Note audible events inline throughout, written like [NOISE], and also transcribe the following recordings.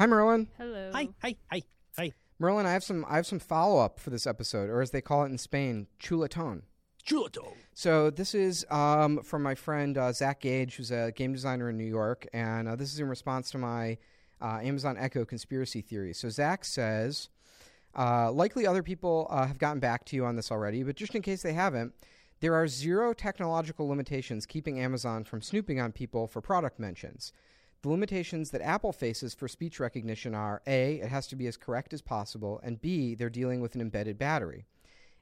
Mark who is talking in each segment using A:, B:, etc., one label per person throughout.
A: Hi, Merlin.
B: Hello.
C: Hi, hi, hi, hi.
A: Merlin, I have some I have some follow up for this episode, or as they call it in Spain, chuletón.
C: Chuletón.
A: So this is um, from my friend uh, Zach Gage, who's a game designer in New York, and uh, this is in response to my uh, Amazon Echo conspiracy theory. So Zach says, uh, likely other people uh, have gotten back to you on this already, but just in case they haven't, there are zero technological limitations keeping Amazon from snooping on people for product mentions. The limitations that Apple faces for speech recognition are A, it has to be as correct as possible, and B, they're dealing with an embedded battery.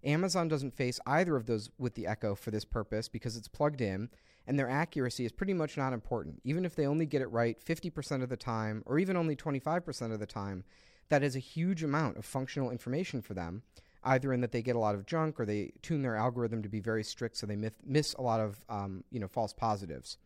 A: Amazon doesn't face either of those with the Echo for this purpose because it's plugged in, and their accuracy is pretty much not important. Even if they only get it right 50% of the time, or even only 25% of the time, that is a huge amount of functional information for them, either in that they get a lot of junk or they tune their algorithm to be very strict so they miss a lot of um, you know, false positives.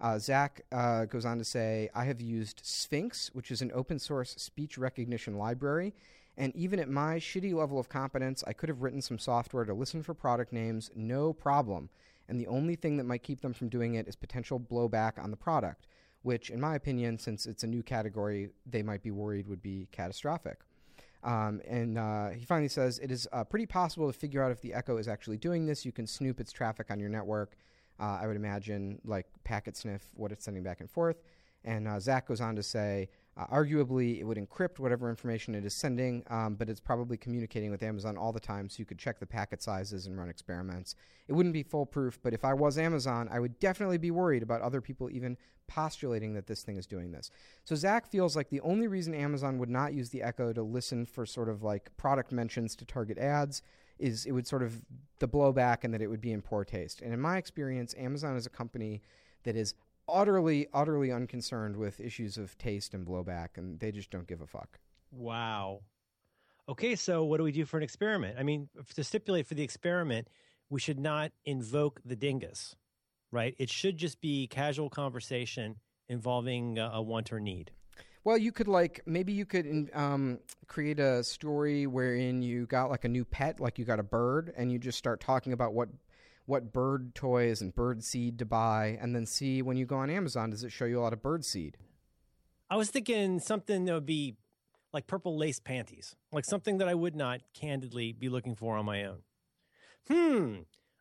A: Uh, Zach uh, goes on to say, I have used Sphinx, which is an open source speech recognition library, and even at my shitty level of competence, I could have written some software to listen for product names, no problem. And the only thing that might keep them from doing it is potential blowback on the product, which, in my opinion, since it's a new category, they might be worried would be catastrophic. Um, and uh, he finally says it is uh, pretty possible to figure out if the Echo is actually doing this. You can snoop its traffic on your network. Uh, I would imagine like packet sniff what it's sending back and forth. And uh, Zach goes on to say, uh, arguably, it would encrypt whatever information it is sending, um, but it's probably communicating with Amazon all the time, so you could check the packet sizes and run experiments. It wouldn't be foolproof, but if I was Amazon, I would definitely be worried about other people even postulating that this thing is doing this. So Zach feels like the only reason Amazon would not use the Echo to listen for sort of like product mentions to target ads is it would sort of the blowback and that it would be in poor taste. And in my experience, Amazon is a company that is utterly, utterly unconcerned with issues of taste and blowback, and they just don't give a fuck.
C: Wow. Okay, so what do we do for an experiment? I mean, to stipulate for the experiment, we should not invoke the dingus, right? It should just be casual conversation involving a, want or need.
A: Well, you could like maybe you could um, create a story wherein you got like a new pet, like you got a bird, and you just start talking about what what bird toys and bird seed to buy, and then see when you go on Amazon, does it show you a lot of bird seed?
C: I was thinking something that would be like purple lace panties, like something that I would not candidly be looking for on my own. Hmm.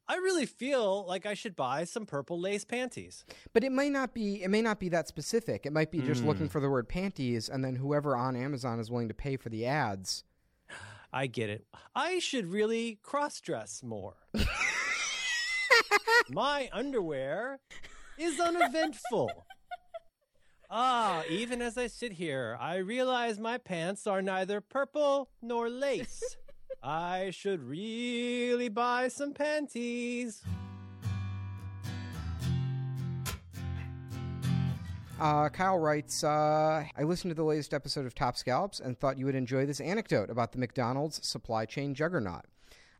C: I really feel like I should buy some purple lace panties.
A: But it may not be it may not be that specific. It might be just
C: Mm.
A: looking for the word panties and then whoever on Amazon is willing to pay for the ads. [GASPS]
C: I get it. I should really cross dress more. [LAUGHS] My underwear is uneventful. [LAUGHS] Ah, even as I sit here, I realize my pants are neither purple nor lace. I should really buy some panties.
A: Uh, Kyle writes, uh, I listened to the latest episode of Top Scallops and thought you would enjoy this anecdote about the McDonald's supply chain juggernaut.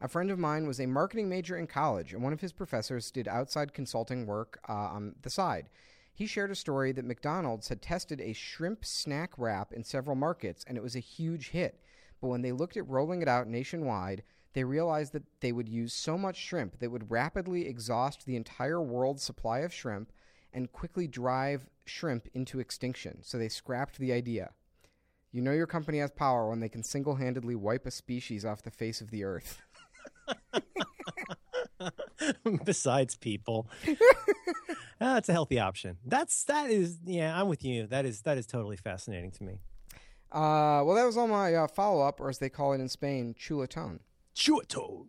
A: A friend of mine was a marketing major in college, and one of his professors did outside consulting work uh, on the side. He shared a story that McDonald's had tested a shrimp snack wrap in several markets, and it was a huge hit. But when they looked at rolling it out nationwide, they realized that they would use so much shrimp that would rapidly exhaust the entire world's supply of shrimp and quickly drive shrimp into extinction. So they scrapped the idea. You know your company has power when they can single handedly wipe a species off the face of the earth. [LAUGHS] [LAUGHS]
C: Besides people. [LAUGHS] Ah, That's a healthy option. That's that is yeah, I'm with you. That is that is totally fascinating to me.
A: Uh, well, that was all my uh, follow up, or as they call it in Spain, chuletón.
C: Chuletón.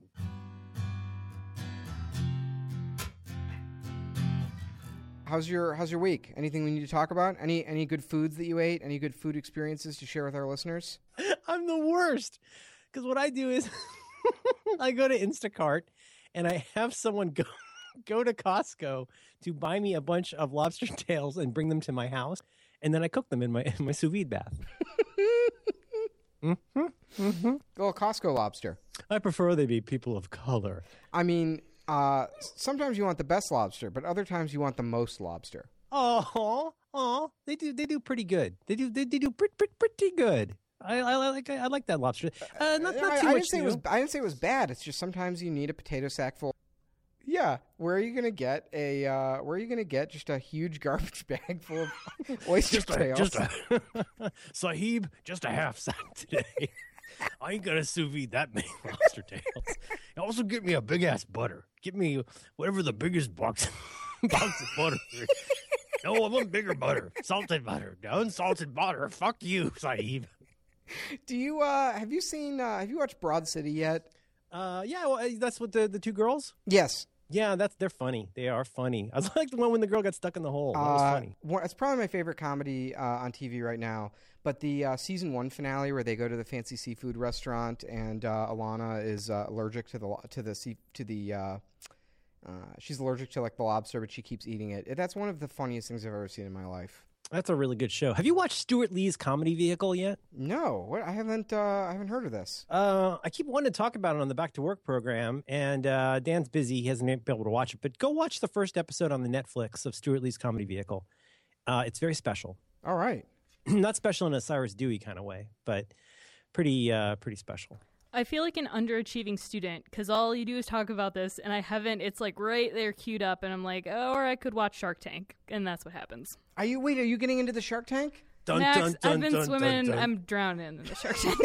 A: How's your How's your week? Anything we need to talk about? Any Any good foods that you ate? Any good food experiences to share with our listeners? [LAUGHS]
C: I'm the worst. Because what I do is [LAUGHS] I go to Instacart and I have someone go [LAUGHS] go to Costco to buy me a bunch of lobster tails and bring them to my house, and then I cook them in my in my sous vide bath. Mm-hmm, mm-hmm.
A: Little Costco lobster.
C: I prefer they be people of color.
A: I mean, uh, sometimes you want the best lobster, but other times you want the most lobster.
C: Oh, oh, they do they do pretty good. They do they, they do pretty, pretty pretty good. I, I like I like that lobster. Uh, not not
A: I, I
C: much.
A: didn't say it was. I didn't say it was bad. It's just sometimes you need a potato sack full. Yeah, where are you gonna get a? Uh, where are you gonna get just a huge garbage [LAUGHS] bag full of [LAUGHS] oyster
C: Just a,
A: tails?
C: just a [LAUGHS] Sahib, just a half sack today. I ain't gonna sous vide that many lobster tails. Also, get me a big ass butter. Get me whatever the biggest box box of butter. is. No, I want bigger butter, salted butter, unsalted butter. Fuck you, Sahib.
A: Do you? Uh, have you seen? Uh, have you watched Broad City yet?
C: Uh, yeah, well, that's what the the two girls.
A: Yes.
C: Yeah, that's they're funny. They are funny. [LAUGHS] I was like the one when the girl got stuck in the hole. That was
A: Uh,
C: funny.
A: one- it's probably my favorite comedy uh, on TV right now. But the uh, season one finale, where they go to the fancy seafood restaurant, and uh, Ilana is uh, allergic to the lo- to the sea, to the uh, uh, she's allergic to like the lobster, but she keeps eating it. That's one of the funniest things I've ever seen in my life.
C: That's a really good show. Have you watched Stewart Lee's comedy vehicle yet?
A: No, what I haven't uh, I haven't heard of this.
C: Uh, I keep wanting to talk about it on the Back to Work program, and uh, Dan's busy; he hasn't been able to watch it. But go watch the first episode on the Netflix of Stewart Lee's comedy vehicle. Uh, it's very special.
A: All right. [CLEARS THROAT]
C: Not special in a Cyrus Dewey kind of way, but pretty, uh, pretty special.
B: I feel like an underachieving student because all you do is talk about this, and I haven't. It's like right there queued up, and I'm like, oh, or I could watch Shark Tank, and that's what happens.
A: Are you wait? Are you getting into the Shark Tank?
C: Dun,
B: Next,
C: dun, dun,
B: I've been
C: dun,
B: swimming.
C: dun, dun.
B: I'm drowning in the Shark [LAUGHS] Tank.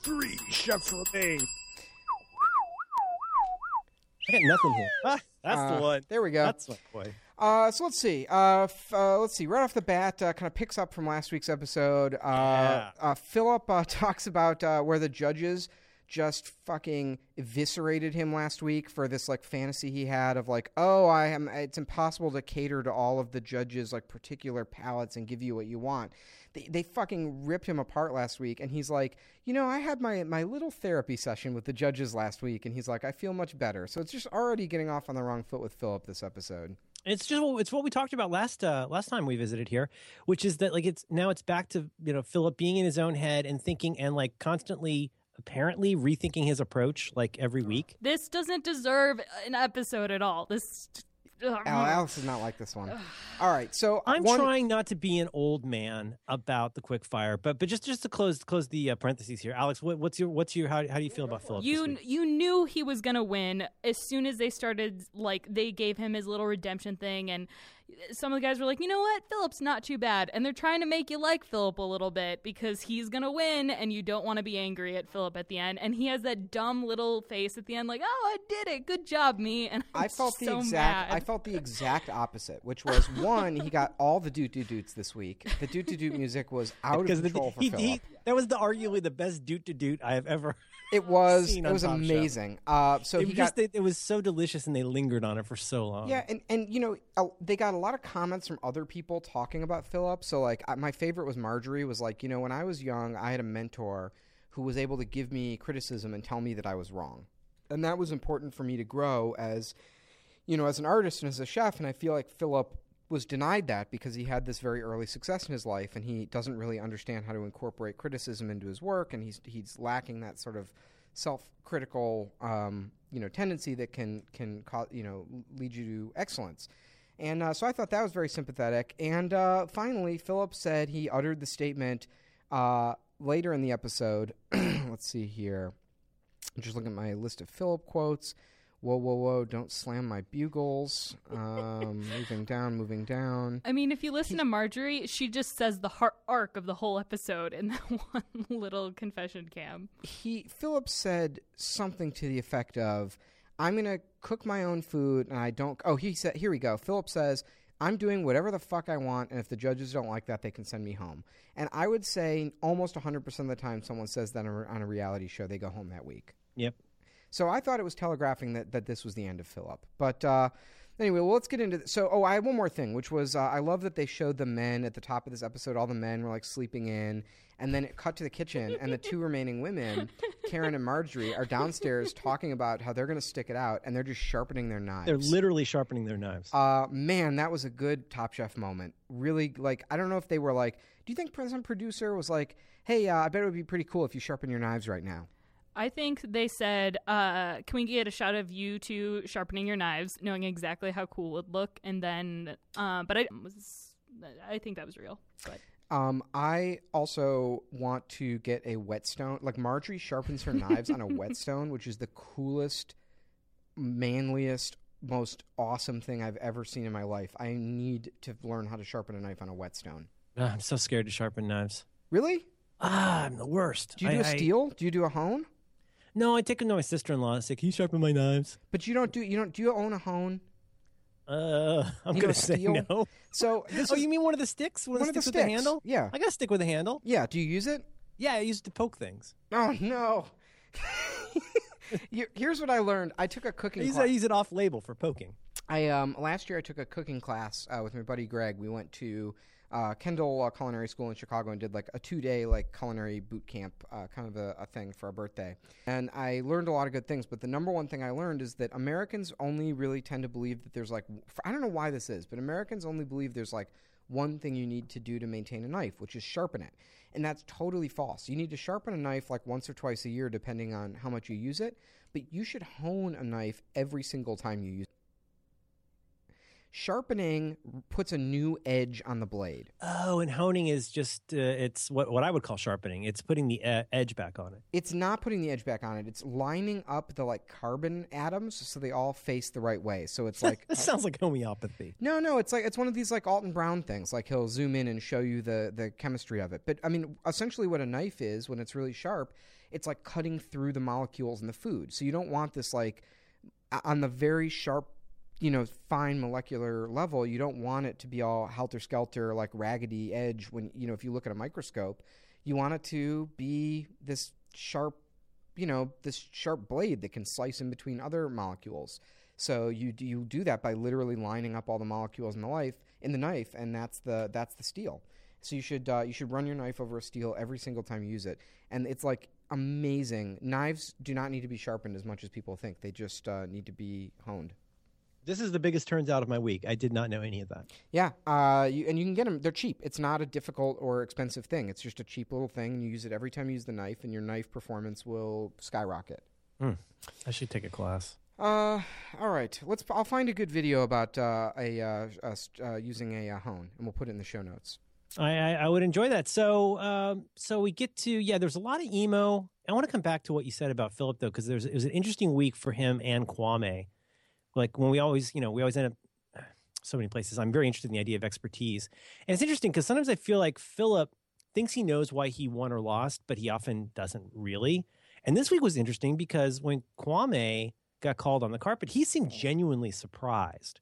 C: Three chefs for me. I got nothing here. Ah, [LAUGHS] that's
A: Uh,
C: the one.
A: There we go.
C: That's my boy.
A: Uh, so let's see. Uh, f- uh, let's see. Right off the bat, uh, kind of picks up from last week's episode. Uh,
C: Yeah.
A: uh, Phillip uh, [LAUGHS] talks about uh, where the judges just fucking eviscerated him last week for this like fantasy he had of like, oh, I am. It's impossible to cater to all of the judges' like particular palates and give you what you want. They, they fucking ripped him apart last week, and he's like, you know, I had my my little therapy session with the judges last week, and he's like, I feel much better. So it's just already getting off on the wrong foot with Phillip this episode.
C: It's just it's what we talked about last uh, last time we visited here, which is that like it's now it's back to you know Phillip being in his own head and thinking and like constantly apparently rethinking his approach like every week.
B: this doesn't deserve an episode at all. This.
A: Al- Alex is not like this one. All right, so
C: I'm
A: one,
C: trying not to be an old man about the quick fire, but but just just to close close the uh, parentheses here, Alex, what, what's your what's your how, how do you feel about Phillip?
B: You you knew he was gonna win as soon as they started like they gave him his little redemption thing and some of the guys were like, you know what, Phillip's not too bad, and they're trying to make you like Phillip a little bit because he's gonna win, and you don't want to be angry at Phillip at the end, and he has that dumb little face at the end, like, oh, I did it, good job, me, [LAUGHS] and I'm
A: I felt the
B: so
A: exact.
B: mad.
A: I felt the [LAUGHS] exact opposite, which was one. He got all the doot doot doots this week. The doot doot doot music was out of [LAUGHS]
C: because the-
A: control for
C: he,
A: Phillip.
C: he, that was the arguably the best doot to doot I have ever. [LAUGHS]
A: it was.
C: seen
A: It was amazing. Uh, so
C: it
A: he
C: was
A: got
C: just it, was so delicious and they lingered on it for so long.
A: Yeah, and and you know they got a lot of comments from other people talking about Phillip. So like my favorite was Marjorie was like, you know, when I was young, I had a mentor who was able to give me criticism and tell me that I was wrong, and that was important for me to grow as, you know, as an artist and as a chef. And I feel like Phillip was denied that because he had this very early success in his life, and he doesn't really understand how to incorporate criticism into his work, and he's he's lacking that sort of self-critical, um, you know, tendency that can can cause you know lead you to excellence. And uh, so I thought that was very sympathetic. And uh, finally, Phillip said he uttered the statement uh, later in the episode. [CLEARS THROAT] let's see here. I'm just looking at my list of Phillip quotes. Whoa, whoa, whoa! Don't slam my bugles. Um, [LAUGHS] moving down, moving down.
B: I mean, if you listen to Marjorie, she just says the heart arc of the whole episode in [LAUGHS] that one little confession cam.
A: he Phillip said something to the effect of, "I'm gonna cook my own food, and I don't." Oh, he said, "Here we go." Phillip says, "I'm doing whatever the fuck I want, and if the judges don't like that, they can send me home." And I would say almost 100 percent of the time, someone says that on a, on a reality show, they go home that week.
C: Yep.
A: So I thought it was telegraphing that, that this was the end of Phillip. But uh, anyway, well, let's get into th- so. Oh, I have one more thing, which was uh, I love that they showed the men at the top of this episode. All the men were like sleeping in, and then it cut to the kitchen, and the two remaining women, [LAUGHS] Karen and Marjorie, are downstairs talking about how they're going to stick it out, and they're just sharpening their knives.
C: They're literally sharpening their knives.
A: Uh, man, that was a good Top Chef moment. Really, like, I don't know if they were like, do you think some producer was like, hey, uh, I bet it would be pretty cool if you sharpen your knives right now?
B: I think they said, uh, "Can we get a shot of you two sharpening your knives, knowing exactly how cool it would look?" And then, uh, but I was, I think that was real. But
A: Um, I also want to get a whetstone. Like Marjorie sharpens her knives on a [LAUGHS] whetstone, which is the coolest, manliest, most awesome thing I've ever seen in my life. I need to learn how to sharpen a knife on a whetstone.
C: Ah, I'm so scared to sharpen knives.
A: Really?
C: Ah, I'm the worst.
A: Do you do
C: I-
A: a
C: I-
A: steel? Do you do a hone?
C: No, I take them to my sister-in-law and say, "Can you sharpen my knives?"
A: But you don't do you don't do you own a hone?
C: Uh, [LAUGHS] I'm
A: You
C: gonna say
A: steel?
C: no.
A: So [LAUGHS] this
C: oh,
A: is
C: you mean one of the sticks? One, of the sticks with the handle?
A: Yeah.
C: I got a stick with a handle.
A: yeah. Do you use it?
C: Yeah, I use it to poke things.
A: Oh no. [LAUGHS] You- Here's what I learned. I took a
C: I
A: cooking
C: use,
A: class.
C: I use it off-label for poking.
A: I um last year I took a cooking class uh, with my buddy Greg. We went to uh, Kendall uh, Culinary School in Chicago and did like a two day like culinary boot camp, uh, kind of a, a thing for a birthday. And I learned a lot of good things. But the number one thing I learned is that Americans only really tend to believe that there's like I don't know why this is, but Americans only believe there's like one thing you need to do to maintain a knife, which is sharpen it. And that's totally false. You need to sharpen a knife like once or twice a year, depending on how much you use it. But you should hone a knife every single time you use it. Sharpening puts a new edge on the blade.
C: Oh, and honing is just uh, it's what what I would call sharpening. It's putting the uh, edge back on it.
A: It's not putting the edge back on it. It's lining up the like carbon atoms so they all face the right way. So it's [LAUGHS] like
C: That sounds like homeopathy.
A: No, no, it's like it's one of these like Alton Brown things. Like he'll zoom in and show you the the chemistry of it. But I mean, essentially, what a knife is when it's really sharp, it's like cutting through the molecules in the food. So you don't want this like on the very sharp, you know, fine molecular level. You don't want it to be all helter skelter, like raggedy edge. When you know, if you look at a microscope, you want it to be this sharp you know this sharp blade that can slice in between other molecules. So you you do that by literally lining up all the molecules in the life in the knife, and that's the that's the steel. So you should uh, you should run your knife over a steel every single time you use it, and it's like amazing. Knives do not need to be sharpened as much as people think; they just uh, need to be honed.
C: This is the biggest turns out of my week. I did not know any of that.
A: Yeah, uh, you, and you can get them. They're cheap. It's not a difficult or expensive thing. It's just a cheap little thing. You use it every time you use the knife, and your knife performance will skyrocket.
C: I should take a class.
A: Uh, all right. Let's. I'll find a good video about uh, a, uh, uh, uh, using a uh, hone, and we'll put it in the show notes.
C: I, I, I would enjoy that. So, um, so we get to yeah. There's a lot of emo. I want to come back to what you said about Phillip though, because there's it was an interesting week for him and Kwame. Like when we always, you know, we always end up [SIGHS] so many places. I'm very interested in the idea of expertise, and it's interesting because sometimes I feel like Phillip thinks he knows why he won or lost, but he often doesn't really. And this week was interesting because when Kwame got called on the carpet, he seemed genuinely surprised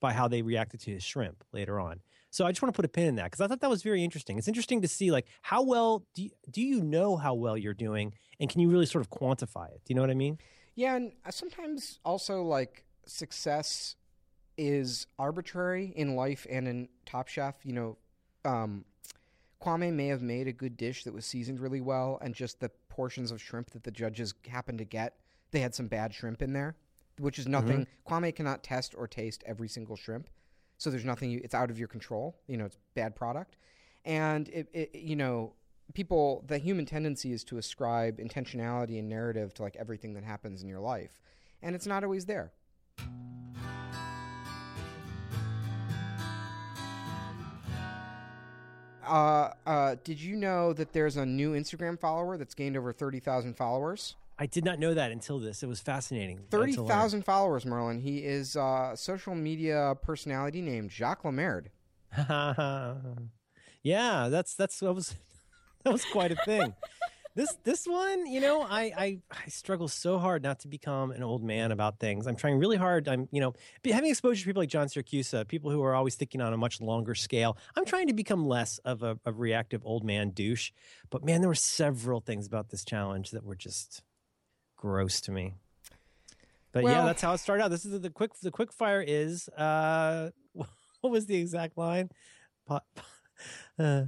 C: by how they reacted to his shrimp later on. So I just want to put a pin in that because I thought that was very interesting. It's interesting to see like how well do you, do you know how well you're doing, and can you really sort of quantify it? Do you know what I mean?
A: Yeah, and uh, sometimes also like success is arbitrary in life and in Top Chef. You know, um, Kwame may have made a good dish that was seasoned really well, and just the portions of shrimp that the judges happened to get, they had some bad shrimp in there, which is nothing. Kwame cannot test or taste every single shrimp, so there's nothing. You, it's out of your control. You know, it's bad product, and it, it you know. People, the human tendency is to ascribe intentionality and narrative to like everything that happens in your life, and it's not always there. Uh, uh, did you know that there's a new Instagram follower that's gained over 30,000 followers?
C: I did not know that until this. It was fascinating. uh, to learn.
A: 30,000 followers, Merlin. He is uh, a social media personality named Jacques La Merde. [LAUGHS]
C: yeah, that's that's that was [LAUGHS] that was quite a thing. [LAUGHS] this this one, you know, I, I I struggle so hard not to become an old man about things. I'm trying really hard. I'm you know having exposure to people like John Siracusa, people who are always thinking on a much longer scale. I'm trying to become less of a, a reactive old man douche. But man, there were several things about this challenge that were just gross to me. But yeah, that's how it started out. This is the, the quick the quick fire is uh [LAUGHS] what was the exact line? Po- uh,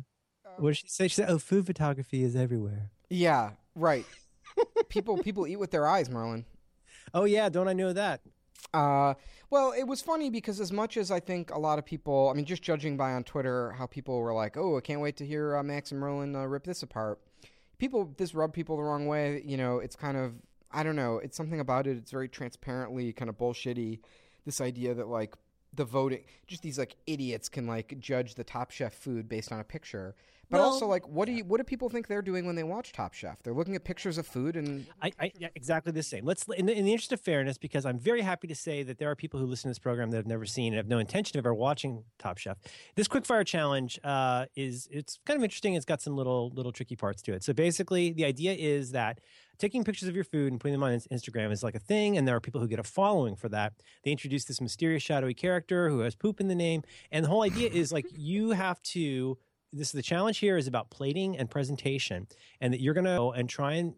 C: what did she say? She said, "Oh, food photography is everywhere."
A: Yeah, right. [LAUGHS] people people eat with their eyes, Merlin.
C: Oh yeah, don't I know that?
A: Uh, well, it was funny because as much as I think a lot of people, I mean, just judging by on Twitter how people were like, "Oh, I can't wait to hear uh, Max and Merlin uh, rip this apart." People, this rubbed people the wrong way. You know, it's kind of, I don't know, it's something about it. It's very transparently kind of bullshitty. This idea that like the voting, just these like idiots can like judge the Top Chef food based on a picture. But
C: Well,
A: also, like, what do you what do people think they're doing when they watch Top Chef? They're looking at pictures of food and
C: I, I yeah, exactly the same. Let's in the, in the interest of fairness, because I'm very happy to say that there are people who listen to this program that have never seen and have no intention of ever watching Top Chef. This quickfire challenge uh, is it's kind of interesting. It's got some little little tricky parts to it. So basically, the idea is that taking pictures of your food and putting them on Instagram is like a thing, and there are people who get a following for that. They introduce this mysterious shadowy character who has poop in the name, and the whole idea is like you have to. This the challenge here is about plating and presentation, and that you're gonna go and try and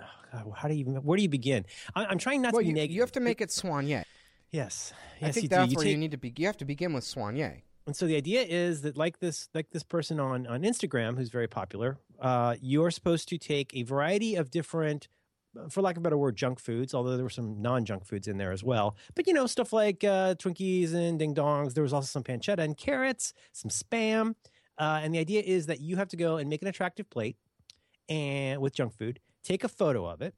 C: oh God, how do you even where do you begin? I, I'm trying not
A: well,
C: to be
A: you,
C: negative.
A: you have to make it soigné.
C: yes,
A: I think that's
C: You
A: where
C: take-
A: you need to be. You have to begin with soigné.
C: and so the idea is that like this like this person on on Instagram who's very popular, uh, you are supposed to take a variety of different for lack of a better word, junk foods, although there were some non junk foods in there as well. But, you know, stuff like uh, Twinkies and Ding Dongs. There was also some pancetta and carrots, some spam. Uh, and the idea is that you have to go and make an attractive plate and with junk food, take a photo of it,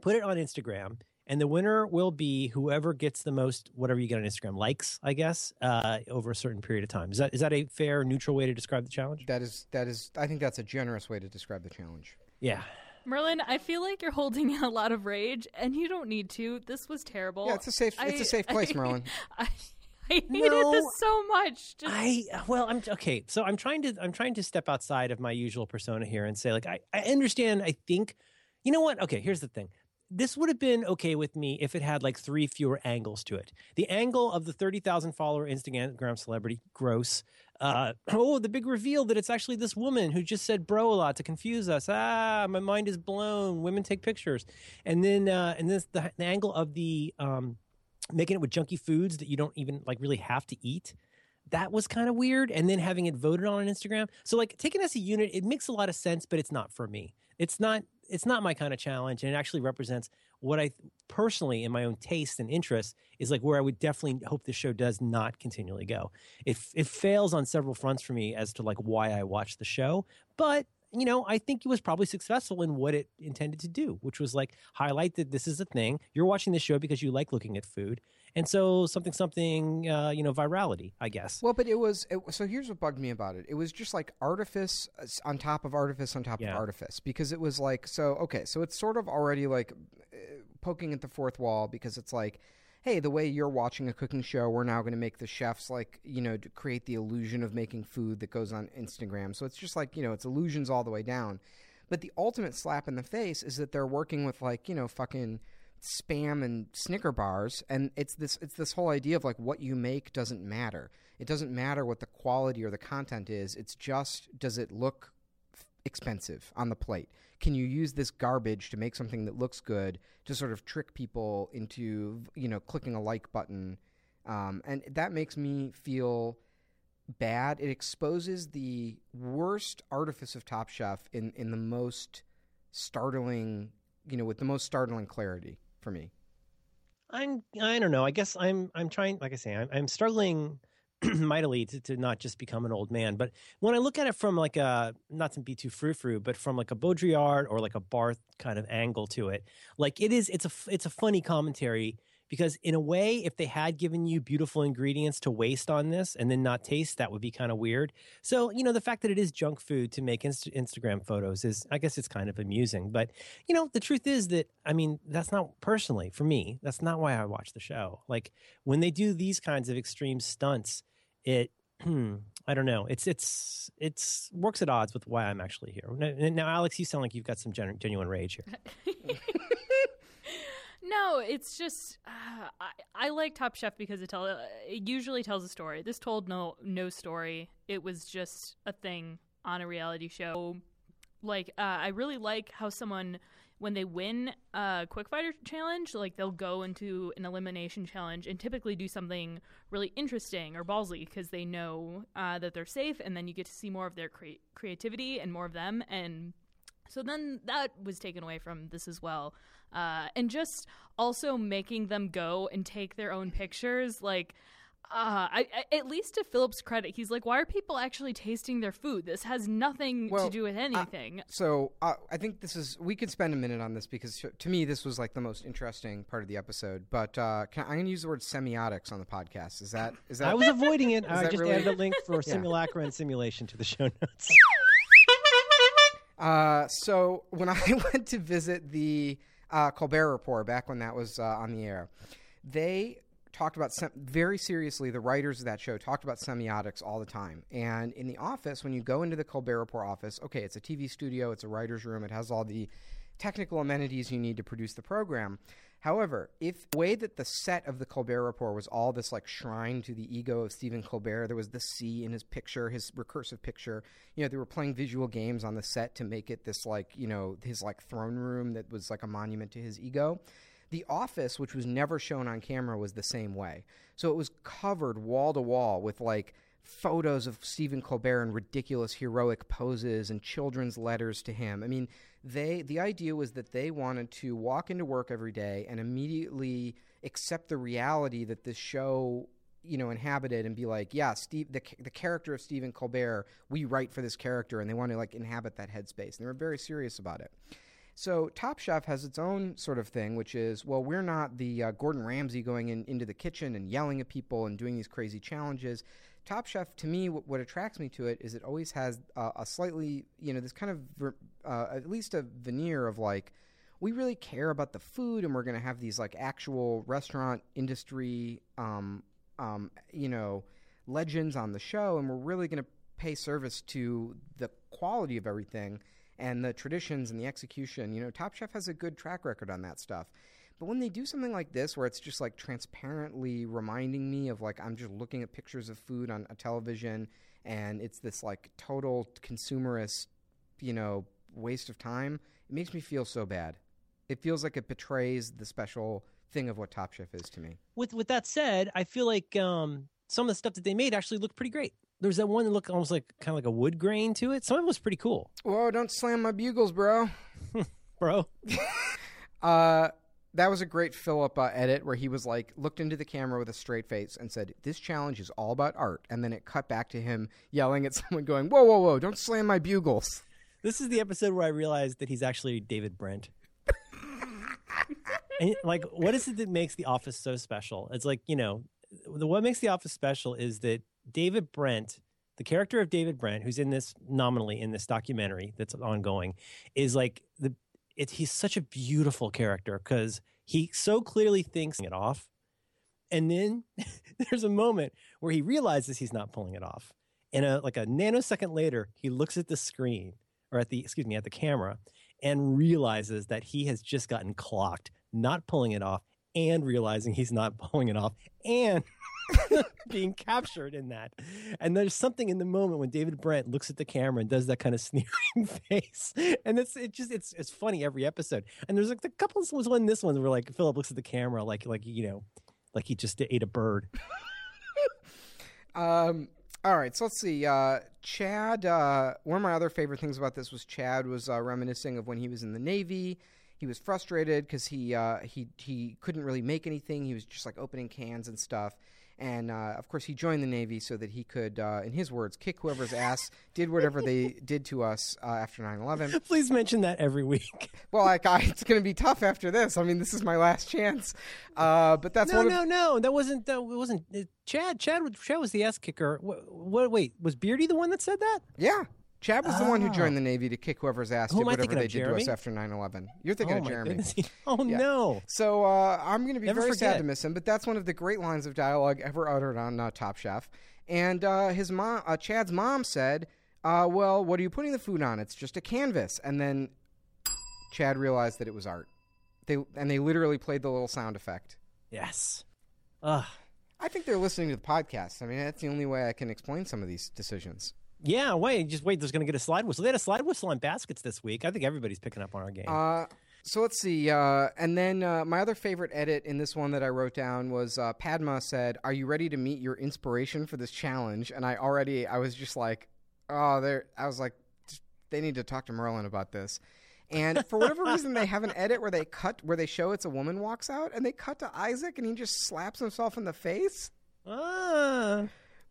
C: put it on Instagram, and the winner will be whoever gets the most whatever you get on Instagram likes, I guess, uh, over a certain period of time. Is that is that a fair, neutral way to describe the challenge?
A: That is that is. I think that's a generous way to describe the challenge.
C: Yeah.
B: Merlin, I feel like you're holding [LAUGHS] a lot of rage, and you don't need to. This was terrible.
A: Yeah, it's a safe. it's a safe place, [LAUGHS] Merlin. [LAUGHS]
B: I, [LAUGHS] I hated
C: No,
B: this so much. Just,
C: I well, I'm okay. So I'm trying to I'm trying to step outside of my usual persona here and say like I, I understand. I think you know what? Okay, here's the thing. This would have been okay with me if it had like three fewer angles to it. The angle of the thirty thousand follower Instagram celebrity, gross. Uh, [CLEARS THROAT] oh, the big reveal that it's actually this woman who just said "bro" a lot to confuse us. Ah, my mind is blown. Women take pictures, and then uh, and this the, the angle of the um, making it with junky foods that you don't even like really have to eat that was kind of weird and then having it voted on on instagram. So like taking as a unit it makes a lot of sense but it's not for me. It's not it's not my kind of challenge and it actually represents what i personally in my own taste and interest is like where i would definitely hope the show does not continually go. It, it fails on several fronts for me as to like why i watch the show but you know, I think it was probably successful in what it intended to do, which was like highlight that this is a thing. You're watching this show because you like looking at food. And so something, something, uh, you know, virality, I guess.
A: Well, but it was. It, so here's what bugged me about it. It was just like artifice uh, on top of artifice on top
C: Yeah.
A: of artifice because it was like so. Okay, so it's sort of already like uh, poking at the fourth wall because it's like, hey, the way you're watching a cooking show, we're now going to make the chefs like you know create the illusion of making food that goes on Instagram. So it's just like you know it's illusions all the way down. But the ultimate slap in the face is that they're working with like you know fucking spam and Snicker bars, and it's this it's this whole idea of like what you make doesn't matter. It doesn't matter what the quality or the content is. It's just does it look expensive on the plate? Can you use this garbage to make something that looks good to sort of trick people into you know clicking a like button? Um, and that makes me feel bad. It exposes the worst artifice of Top Chef in in the most startling, you know, with the most startling clarity for me.
C: I'm, I don't know. I guess I'm, I'm trying, like I say, I'm, I'm struggling [CLEARS THROAT] mightily to, to not just become an old man. But when I look at it from like a, not to be too frou frou, but from like a Baudrillard or like a Barthes kind of angle to it, like it is, it's a, it's a funny commentary because in a way, if they had given you beautiful ingredients to waste on this and then not taste, that would be kind of weird. So, you know, the fact that it is junk food to make Inst- Instagram photos is, I guess it's kind of amusing. But, you know, the truth is that, I mean, that's not personally for me, that's not why I watch the show. Like when they do these kinds of extreme stunts, it, [CLEARS THROAT] I don't know. It's it's it's works at odds with why I'm actually here. Now, Alex, you sound like you've got some gen- genuine rage here. [LAUGHS] [LAUGHS]
B: No, it's just uh, I, I like Top Chef because it tell uh, it usually tells a story. This told no no story. It was just a thing on a reality show. Like uh, I really like how someone when they win a quick fire challenge, like they'll go into an elimination challenge and typically do something really interesting or ballsy because they know uh, that they're safe, and then you get to see more of their cre- creativity and more of them and so then that was taken away from this as well. Uh, and just also making them go and take their own pictures. Like, uh, I, I, at least to Phillip's credit, he's like, why are people actually tasting their food? This has nothing
A: Well,
B: to do with anything.
A: So uh, I think this is we could spend a minute on this because to- to me this was like the most interesting part of the episode. But uh, can, I'm going to use the word semiotics on the podcast. Is that is that
C: I was avoiding it. [LAUGHS] I just
A: really-
C: added a link for [LAUGHS]
A: Yeah.
C: simulacra and simulation to the show notes. [LAUGHS]
A: Uh, so when [LAUGHS] I went to visit the uh, Colbert Report back when that was uh, on the air, they talked about sem- very seriously. The writers of that show talked about semiotics all the time. And in the office, when you go into the Colbert Report office, okay, it's a TV studio, it's a writer's room, it has all the technical amenities you need to produce the program. However, if the way that the set of the Colbert Report was all this like shrine to the ego of Stephen Colbert, there was the sea in his picture, his recursive picture. You know, they were playing visual games on the set to make it this like, you know, his like throne room that was like a monument to his ego. The office, which was never shown on camera, was the same way. So it was covered wall to wall with like photos of Stephen Colbert in ridiculous heroic poses and children's letters to him. I mean, they the idea was that they wanted to walk into work every day and immediately accept the reality that this show you know inhabited and be like yeah steve the, the character of stephen colbert we write for this character and they want to like inhabit that headspace. And they were very serious about it. So top chef has its own sort of thing which is well we're not the uh, gordon ramsay going in, into the kitchen and yelling at people and doing these crazy challenges Top Chef, to me, what, what attracts me to it is it always has uh, a slightly, you know, this kind of, uh, at least a veneer of like, we really care about the food and we're going to have these like actual restaurant industry, um, um, you know, legends on the show and we're really going to pay service to the quality of everything and the traditions and the execution. You know, Top Chef has a good track record on that stuff. But when they do something like this, where it's just like transparently reminding me of like I'm just looking at pictures of food on a television, and it's this like total consumerist, you know, waste of time, it makes me feel so bad. It feels like it betrays the special thing of what Top Chef is to me.
C: With with that said, I feel like um, some of the stuff that they made actually looked pretty great. There was that one that looked almost like kind of like a wood grain to it. Some of it was pretty cool.
A: Whoa! Don't slam my bugles, bro. [LAUGHS]
C: bro. [LAUGHS]
A: uh that was a great Phillip uh, edit where he was like looked into the camera with a straight face and said, "This challenge is all about art." And then it cut back to him yelling at [LAUGHS] someone, going, "Whoa, whoa, whoa! Don't slam my bugles."
C: This is the episode where I realized that he's actually David Brent. [LAUGHS] and like, what is it that makes The Office so special? It's like you know, the what makes The Office special is that David Brent, the character of David Brent, who's in this nominally in this documentary that's ongoing, is like the it, he's such a beautiful character because he so clearly thinks it off. And then [LAUGHS] there's a moment where he realizes he's not pulling it off. And a, like a nanosecond later, he looks at the screen or at the, excuse me, at the camera and realizes that he has just gotten clocked, not pulling it off and realizing he's not [LAUGHS] pulling it off and [LAUGHS] being captured in that. And there's something in the moment when David Brent looks at the camera and does that kind of [LAUGHS] sneering face. And it's it just it's it's funny every episode. And there's like a couple was one this one where like Phillip looks at the camera like like you know like he just ate a bird.
A: um all right, so let's see. Uh, Chad, uh, one of my other favorite things about this was Chad was uh, reminiscing of when he was in the Navy he was frustrated because he uh, he he couldn't really make anything. He was just like opening cans and stuff. And uh, of course, he joined the Navy so that he could, uh, in his words, kick whoever's ass did whatever they [LAUGHS] did to us uh, after 9 11.
C: Please mention that every week. [LAUGHS]
A: well, like, I, it's going to be tough after this. I mean, this is my last chance. Uh, but that's
C: no, no, no. That wasn't, that wasn't, Chad, Chad, Chad was the ass kicker. What, what, wait, was Beardy the one that said that?
A: Yeah. Chad was oh. the one who joined the Navy to kick whoever's ass
C: who
A: did whatever they
C: did
A: Jeremy? to us after 9-11. You're thinking
C: oh
A: of Jeremy. [LAUGHS]
C: Oh, yeah. no.
A: So uh, I'm going to be
C: Never
A: very
C: forget.
A: sad to miss him, but that's one of the great lines of dialogue ever uttered on uh, Top Chef. And uh, his mom, uh, Chad's mom said, uh, well, what are you putting the food on? It's just a canvas. And then Chad realized that it was art. They And they literally played the little sound effect.
C: Yes. Ugh.
A: I think they're listening to the podcast. I mean, that's the only way I can explain some of these decisions.
C: Yeah, wait, just wait. There's going to get a slide whistle. They had a slide whistle on baskets this week. I think everybody's picking up on our game.
A: Uh, so let's see. Uh, and then uh, my other favorite edit in this one that I wrote down was uh, Padma said, "Are you ready to meet your inspiration for this challenge?" And I already, I was just like, "Oh, there." I was like, "They need to talk to Merlin about this." And for whatever [LAUGHS] reason, they have an edit where they cut, where they show it's a woman walks out, and they cut to Isaac, and he just slaps himself in the face.
C: Ah.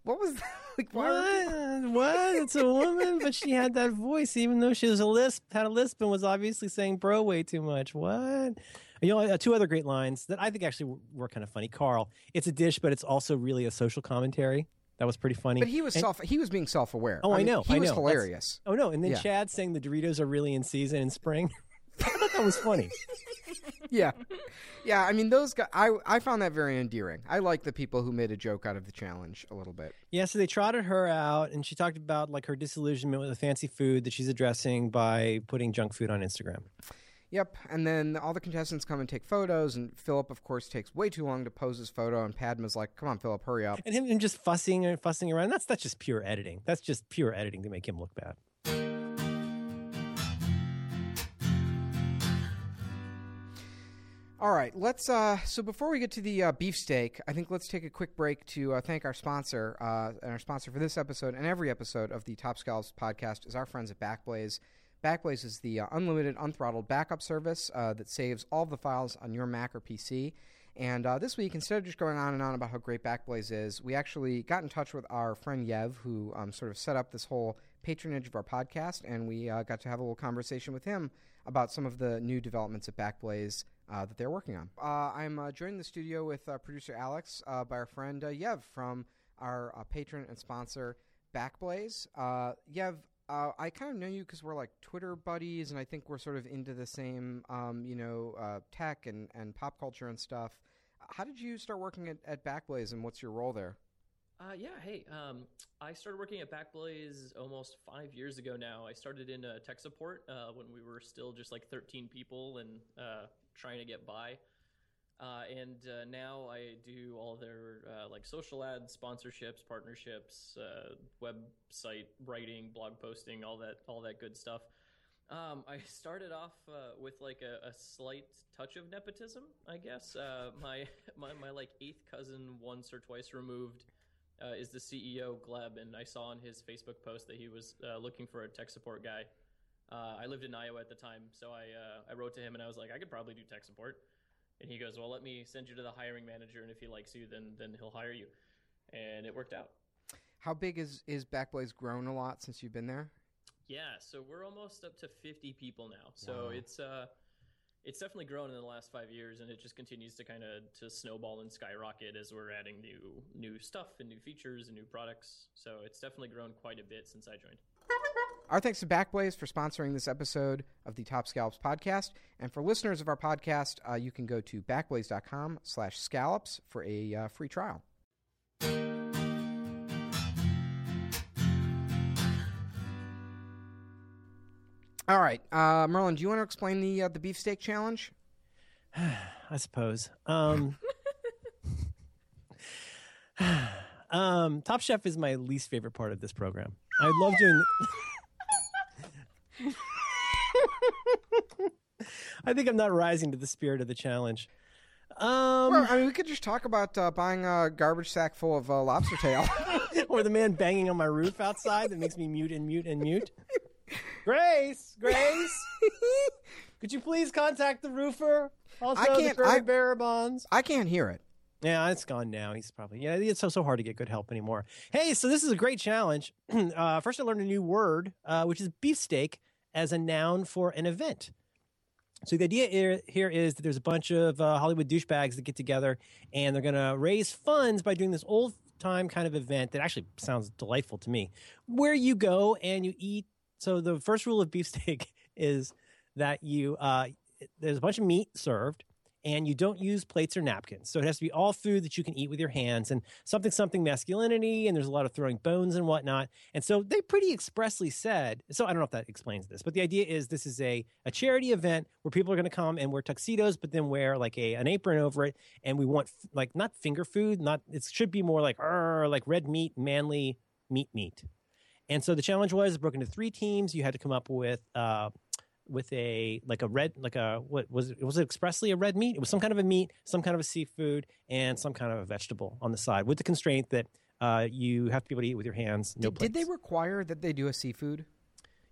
A: What was [LAUGHS] that? Like,
C: what? what? It's a woman, but she had that voice, even though she was a lisp, had a lisp, and was obviously saying "bro" way too much. What? You know, uh, two other great lines that I think actually were, were kind of funny. Carl, it's a dish, but it's also really a social commentary. That was pretty funny.
A: But he was
C: And-
A: self. He was being self-aware.
C: Oh, I
A: mean,
C: know,
A: He
C: I
A: was
C: know. That's-
A: hilarious.
C: Oh no! And then
A: Yeah.
C: Chad saying the Doritos are really in season in spring. [LAUGHS] I thought that was funny. [LAUGHS]
A: yeah, yeah. I mean, those guys. I I found that very endearing. I like the people who made a joke out of the challenge a little bit.
C: Yeah, so they trotted her out, and she talked about like her disillusionment with the fancy food that she's addressing by putting junk food on Instagram.
A: Yep. And then all the contestants come and take photos, and Phillip, of course, takes way too long to pose his photo. And Padma's like, "Come on, Phillip, hurry up."
C: And him, him just fussing and fussing around. That's that's just pure editing. That's just pure editing to make him look bad.
A: All right, let's. Uh, so before we get to the uh, beefsteak, I think let's take a quick break to uh, thank our sponsor. Uh, and our sponsor for this episode and every episode of the Top Scallops podcast is our friends at Backblaze. Backblaze is the uh, unlimited, unthrottled backup service uh, that saves all the files on your Mac or PC. And this week, instead of just going on and on about how great Backblaze is, we actually got in touch with our friend Yev, who um, sort of set up this whole patronage of our podcast, and we got to have a little conversation with him about some of the new developments at Backblaze uh, that they're working on. Uh, I'm uh, joined in the studio with uh, producer Alex uh, by our friend uh, Yev from our patron and sponsor Backblaze. Yev, I kind of know you because we're like Twitter buddies, and I think we're sort of into the same, um, you know, tech and, and pop culture and stuff. How did you start working at, at Backblaze, and what's your role there?
D: Uh, yeah, hey, um, I started working at Backblaze almost five years ago now. I started in uh, tech support uh, when we were still just like 13 people and trying to get by. Uh, and uh, now I do all their uh, like social ads, sponsorships, partnerships, uh, website writing, blog posting, all that, all that good stuff. Um, I started off uh, with like a, a slight touch of nepotism, I guess. Uh, my, [LAUGHS] my my like eighth cousin, once or twice removed, is the CEO Gleb, and I saw on his Facebook post that he was looking for a tech support guy. Uh, I lived in Iowa at the time, so I uh, I wrote to him and I was like, I could probably do tech support. And he goes, Well, let me send you to the hiring manager, and if he likes you, then then he'll hire you. And it worked out.
A: How big is, is Backblaze grown a lot since you've been there?
D: Yeah, so we're almost up to 50 people now. So
A: Wow.
D: it's uh it's definitely grown in the last 5 years and it just continues to kind of to snowball and skyrocket as we're adding new new stuff and new features and new products. So it's definitely grown quite a bit since I joined.
A: Our thanks to Backblaze for sponsoring this episode of the Top Scallops podcast. And for listeners of our podcast, uh, you can go to backblaze.com slash scallops for a uh, free trial. All right, uh, Merlin, do you want to explain the uh, the beefsteak challenge? [SIGHS]
C: I suppose. Um, [SIGHS] [SIGHS] um, Top Chef is my least favorite part of this program. I love doing. [LAUGHS] [LAUGHS] I think I'm not rising to the spirit of the challenge. Um,
A: Well, I mean, we could just talk about uh, buying a garbage sack full of uh, lobster tail. [LAUGHS]
C: or the man banging on my roof outside that makes me mute and mute and mute. Grace, Grace, [LAUGHS] could you please contact the roofer? Also,
A: I
C: the
A: can't-
C: Curly
A: I-
C: Bearer bonds.
A: I can't hear it.
C: Yeah, it's gone now. He's probably yeah. It's so so hard to get good help anymore. Hey, so this is a great challenge. [CLEARS THROAT] uh, first, I learned a new word, uh, which is beefsteak, as a noun for an event. So the idea here, is that there's a bunch of uh, Hollywood douchebags that get together and they're going to raise funds by doing this old time kind of event that actually sounds delightful to me, where you go and you eat. So the first rule of beefsteak [LAUGHS] is that you uh, there's a bunch of meat served and you don't use plates or napkins. So it has to be all food that you can eat with your hands and something, something masculinity. And there's a lot of throwing bones and whatnot. And so they pretty expressly said, so I don't know if that explains this, but the idea is this is a, a charity event where people are going to come and wear tuxedos, but then wear like a, an apron over it. And we want f- like not finger food, not, it should be more like, "Arr," like red meat, manly meat, meat. And so the challenge was broken into three teams. You had to come up with, uh, with a like a red like a what was it was it expressly a red meat it was some kind of a meat some kind of a seafood and some kind of a vegetable on the side with the constraint that uh, you have to be able to eat with your hands no
A: did, did they require that they do a seafood?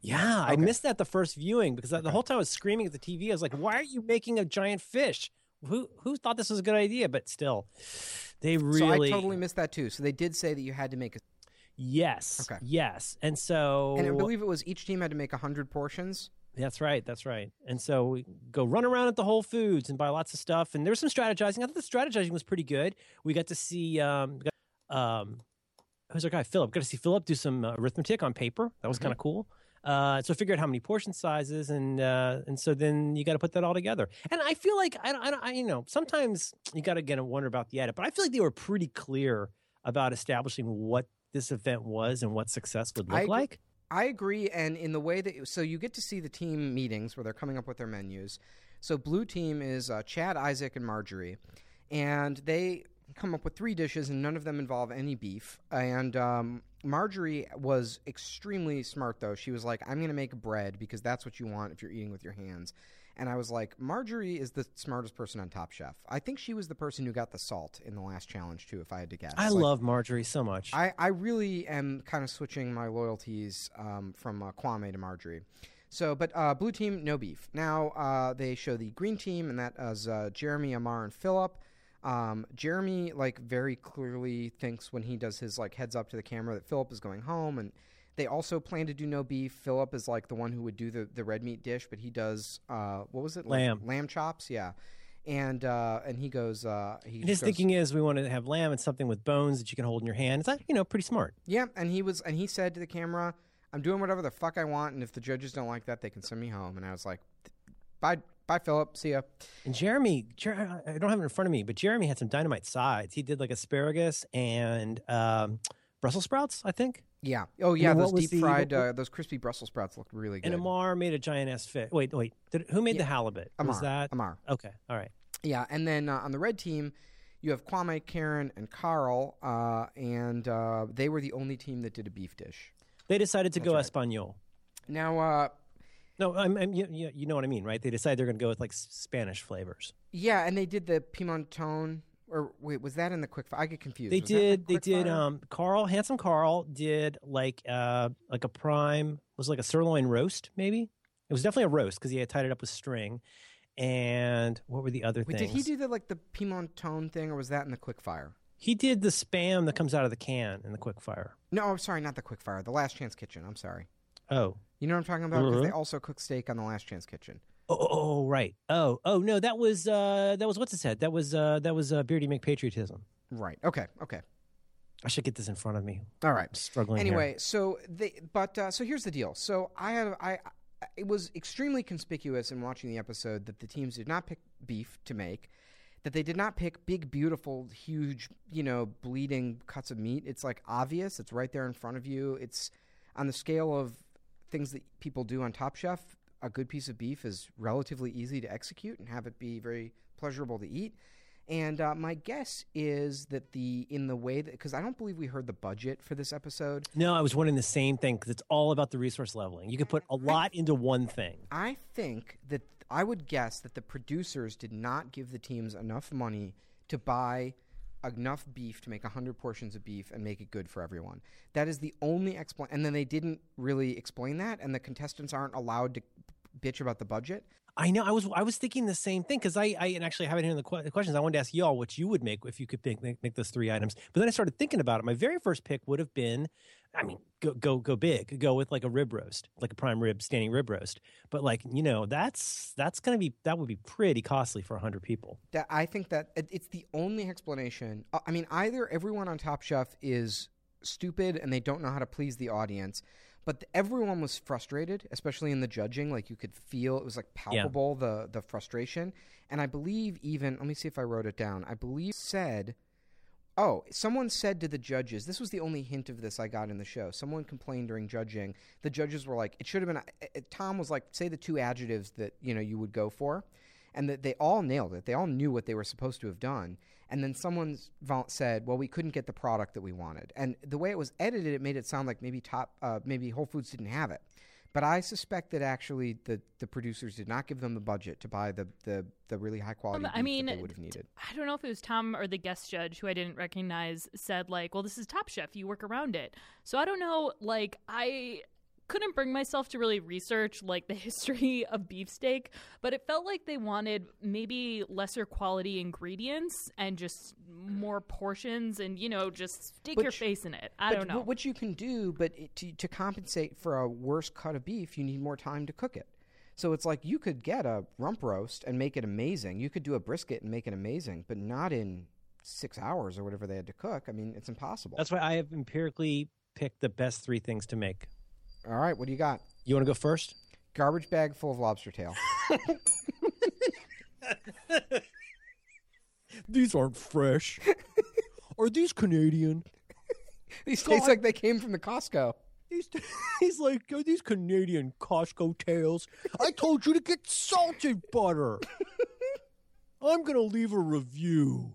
C: yeah i missed that the first viewing because the whole time i was screaming at the tv i was like why are you making a giant fish who who thought this was a good idea but still they really
A: So I totally missed that too. So they did say that you had to make a,
C: yes
A: Okay.
C: yes and so
A: and I believe it was each team had to make hundred portions.
C: That's right. That's right. And so we go run around at the Whole Foods and buy lots of stuff. And there's some strategizing. I thought the strategizing was pretty good. We got to see um, got- um, who's our guy? Phillip. Got to see Phillip do some uh, arithmetic on paper. That was
A: Mhm.
C: kind of cool. Uh, so figure out how many portion sizes, and uh, and so then you got to put that all together. And I feel like I, I, I you know sometimes you got to get a wonder about the edit, but I feel like they were pretty clear about establishing what this event was and what success would look
A: I
C: like.
A: I agree, and in the way that so you get to see the team meetings where they're coming up with their menus. So blue team is uh, Chad, Isaac, and Marjorie, and they come up with three dishes, and none of them involve any beef. And um, Marjorie was extremely smart, though. She was like, "I'm going to make bread because that's what you want if you're eating with your hands." And I was like, Marjorie is the smartest person on Top Chef. I think she was the person who got the salt in the last challenge too, if I had to guess.
C: I
A: Like,
C: love Marjorie so much.
A: I, I really am kind of switching my loyalties um, from uh, Kwame to Marjorie. So, but uh, blue team, no beef. Now uh, they show the green team, and that is uh, Jeremy, Amar, and Phillip. Um, Jeremy, like, very clearly thinks when he does his like heads up to the camera that Phillip is going home, and they also plan to do no beef. Phillip is like the one who would do the, the red meat dish, but he does uh, what was it?
C: Lamb.
A: lamb chops, yeah. And uh, and he goes. Uh, he
C: and his
A: goes,
C: thinking is we want to have lamb and something with bones that you can hold in your hand. It's like, you know pretty smart.
A: Yeah, and he was, and he said to the camera, "I'm doing whatever the fuck I want, and if the judges don't like that, they can send me home." And I was like, "Bye, bye, Phillip. See ya."
C: And Jeremy, Jer- I don't have it in front of me, but Jeremy had some dynamite sides. He did like asparagus and um, Brussels sprouts, I think.
A: Yeah. Oh yeah, those deep
C: the-
A: fried,
C: what-
A: uh, those crispy Brussels sprouts looked really good.
C: And Amar made a giant ass fish. Wait, wait. Did, who made the halibut?
A: Amar.
C: Was that
A: Amar.
C: okay? All right.
A: Yeah, and then uh, on the red team, you have Kwame, Karen, and Carl, uh, and uh, they were the only team that did a beef dish.
C: They decided to
A: That's
C: go
A: right.
C: Espanol.
A: Now, uh,
C: No, I'm, I'm, you, you you know what I mean, right? They decided they're going to go with like Spanish flavors.
A: yeah, and they did the pimentone. Or wait, was that in the quick? Fi- I get confused.
C: They
A: Was in the
C: did. They did.
A: fire?
C: Um, Carl, handsome Carl, did like uh like a prime was like a sirloin roast, maybe. It was definitely a roast because he had tied it up with string. And what were the other
A: Wait,
C: things?
A: did he do the like the pimentone thing, or was that in the quick fire?
C: He did the spam that comes out of the can in the quick fire.
A: No, I'm sorry, not the quick fire. The Last Chance Kitchen. I'm sorry.
C: Oh.
A: You know what I'm talking about? Because they
C: Mhm.
A: also cook steak on the Last Chance Kitchen.
C: Oh, oh, oh, right. Oh, oh no, that was uh that was what's it said? That was uh that was uh Beardy McPatriotism.
A: Right. Okay. Okay.
C: I should get this in front of me.
A: All right.
C: I'm struggling here.
A: Anyway, so they, but uh, so here's the deal. So I have I. I- It was extremely conspicuous in watching the episode that the teams did not pick beef to make, that they did not pick big, beautiful, huge, you know, bleeding cuts of meat. It's like obvious. It's right there in front of you. It's on the scale of things that people do on Top Chef. A good piece of beef is relatively easy to execute and have it be very pleasurable to eat. And uh, my guess is that the in the way that because I don't believe we heard the budget for this episode.
C: No, I was wondering the same thing because it's all about the resource leveling. You could put a lot into one thing.
A: I think that I would guess that the producers did not give the teams enough money to buy enough beef to make 100 portions of beef and make it good for everyone. That is the only explanation. And then they didn't really explain that, and the contestants aren't allowed to bitch about the budget.
C: I know. I was I was thinking the same thing because I I and actually I have it here in the, que- the questions. I wanted to ask y'all what you would make if you could pick, make, make those three items. But then I started thinking about it. My very first pick would have been, I mean, go go go big, go with like a rib roast, like a prime rib standing rib roast. But like you know, that's that's gonna be that would be pretty costly for hundred people.
A: That I think that it's the only explanation. I mean, either everyone on Top Chef is stupid and they don't know how to please the audience, but th- everyone was frustrated, especially in the judging. Like you could feel it was like palpable the the frustration. And I believe even let me see if I wrote it down. I believe said. Oh, someone said to the judges, this was the only hint of this I got in the show. Someone complained during judging. The judges were like, it should have been. uh, uh, Tom was like, say the two adjectives that you know you would go for, and that they all nailed it. They all knew what they were supposed to have done. And then someone said, "Well, we couldn't get the product that we wanted." And the way it was edited, it made it sound like maybe top, uh, maybe Whole Foods didn't have it. But I suspect that actually the, the producers did not give them the budget to buy the, the, the really high quality
B: I mean,
A: that they would have needed.
B: I don't know if it was Tom or the guest judge who I didn't recognize said like, "Well, this is Top Chef. You work around it." So I don't know. Like, I couldn't bring myself to really research like the [LAUGHS] history of beefsteak, but it felt like they wanted maybe lesser quality ingredients and just more portions, and you know, just stick your face in it. I
A: but
B: don't know.
A: wh- What you can do, but it, to, to compensate for a worse cut of beef, you need more time to cook it. So it's like you could get a rump roast and make it amazing. You could do a brisket and make it amazing, but not in six hours or whatever they had to cook. I mean, it's impossible.
C: That's why I have empirically picked the best three things to make.
A: All right, what do you got?
C: You want to go first?
A: Garbage bag full of lobster tail. [LAUGHS]
C: These aren't fresh. Are these Canadian? [LAUGHS]
A: These taste like they came from the Costco.
C: He's, [LAUGHS] he's like, are these Canadian Costco tails? I told you to get salted butter. I'm going to leave a review.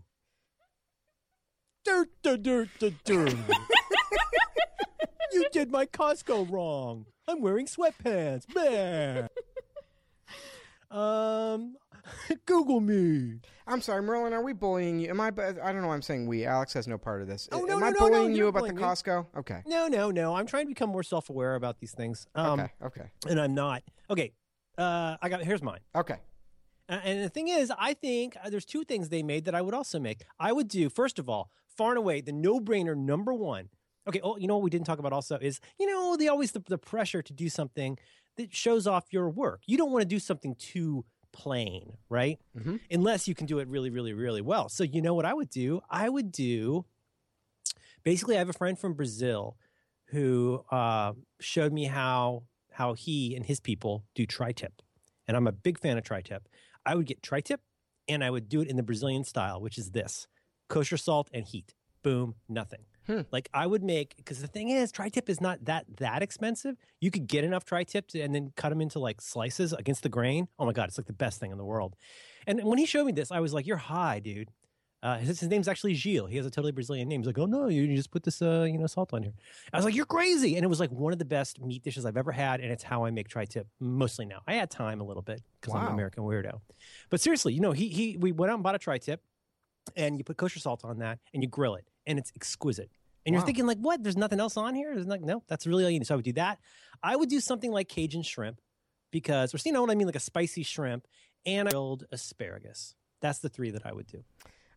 C: Dirt, dirt, dirt, dirt. You did my Costco wrong. I'm wearing sweatpants. Man. Um, [LAUGHS] Google me.
A: I'm sorry, Merlin. Are we bullying you? Am I? I don't know. why I'm saying we. Alex has no part of this.
C: Oh,
A: Am
C: no,
A: I
C: no, no,
A: bullying
C: no,
A: you about the
C: bullying me.
A: Costco? Okay.
C: No, no, no. I'm trying to become more self-aware about these things. Um,
A: okay. Okay.
C: and I'm not. Okay. Uh, I got. Here's mine.
A: Okay.
C: Uh, And the thing is, I think uh, there's two things they made that I would also make. I would do, first of all, far and away, the no brainer number one. Okay, oh, you know what we didn't talk about also is, you know, the always the, the pressure to do something that shows off your work. You don't want to do something too plain, right?
A: Mhm.
C: Unless you can do it really, really, really well. So, you know what I would do? I would do basically, I have a friend from Brazil who uh, showed me how how he and his people do tri-tip. And I'm a big fan of tri-tip. I would get tri-tip and I would do it in the Brazilian style, which is this kosher salt and heat. Boom, nothing.
A: Hmm.
C: Like I would make because the thing is, tri-tip is not that that expensive. You could get enough tri-tip to, and then cut them into like slices against the grain. Oh my god, it's like the best thing in the world. And when he showed me this, I was like, "You're high, dude." Uh, his, his name's actually Gilles. He has a totally Brazilian name. He's like, "Oh no, you, you just put this, uh, you know, salt on here." I was like, "You're crazy!" And it was like one of the best meat dishes I've ever had, and it's how I make tri-tip mostly now. I had time a little bit because I'm an American weirdo. But seriously, you know, he he we went out and bought a tri-tip, and you put kosher salt on that, and you grill it, and it's exquisite. And you're thinking like, what? There's nothing else on here? There's like, no, that's really all you need. So I would do that. I would do something like Cajun shrimp because, or you know what I mean, like a spicy shrimp and grilled asparagus. That's the three that I would do.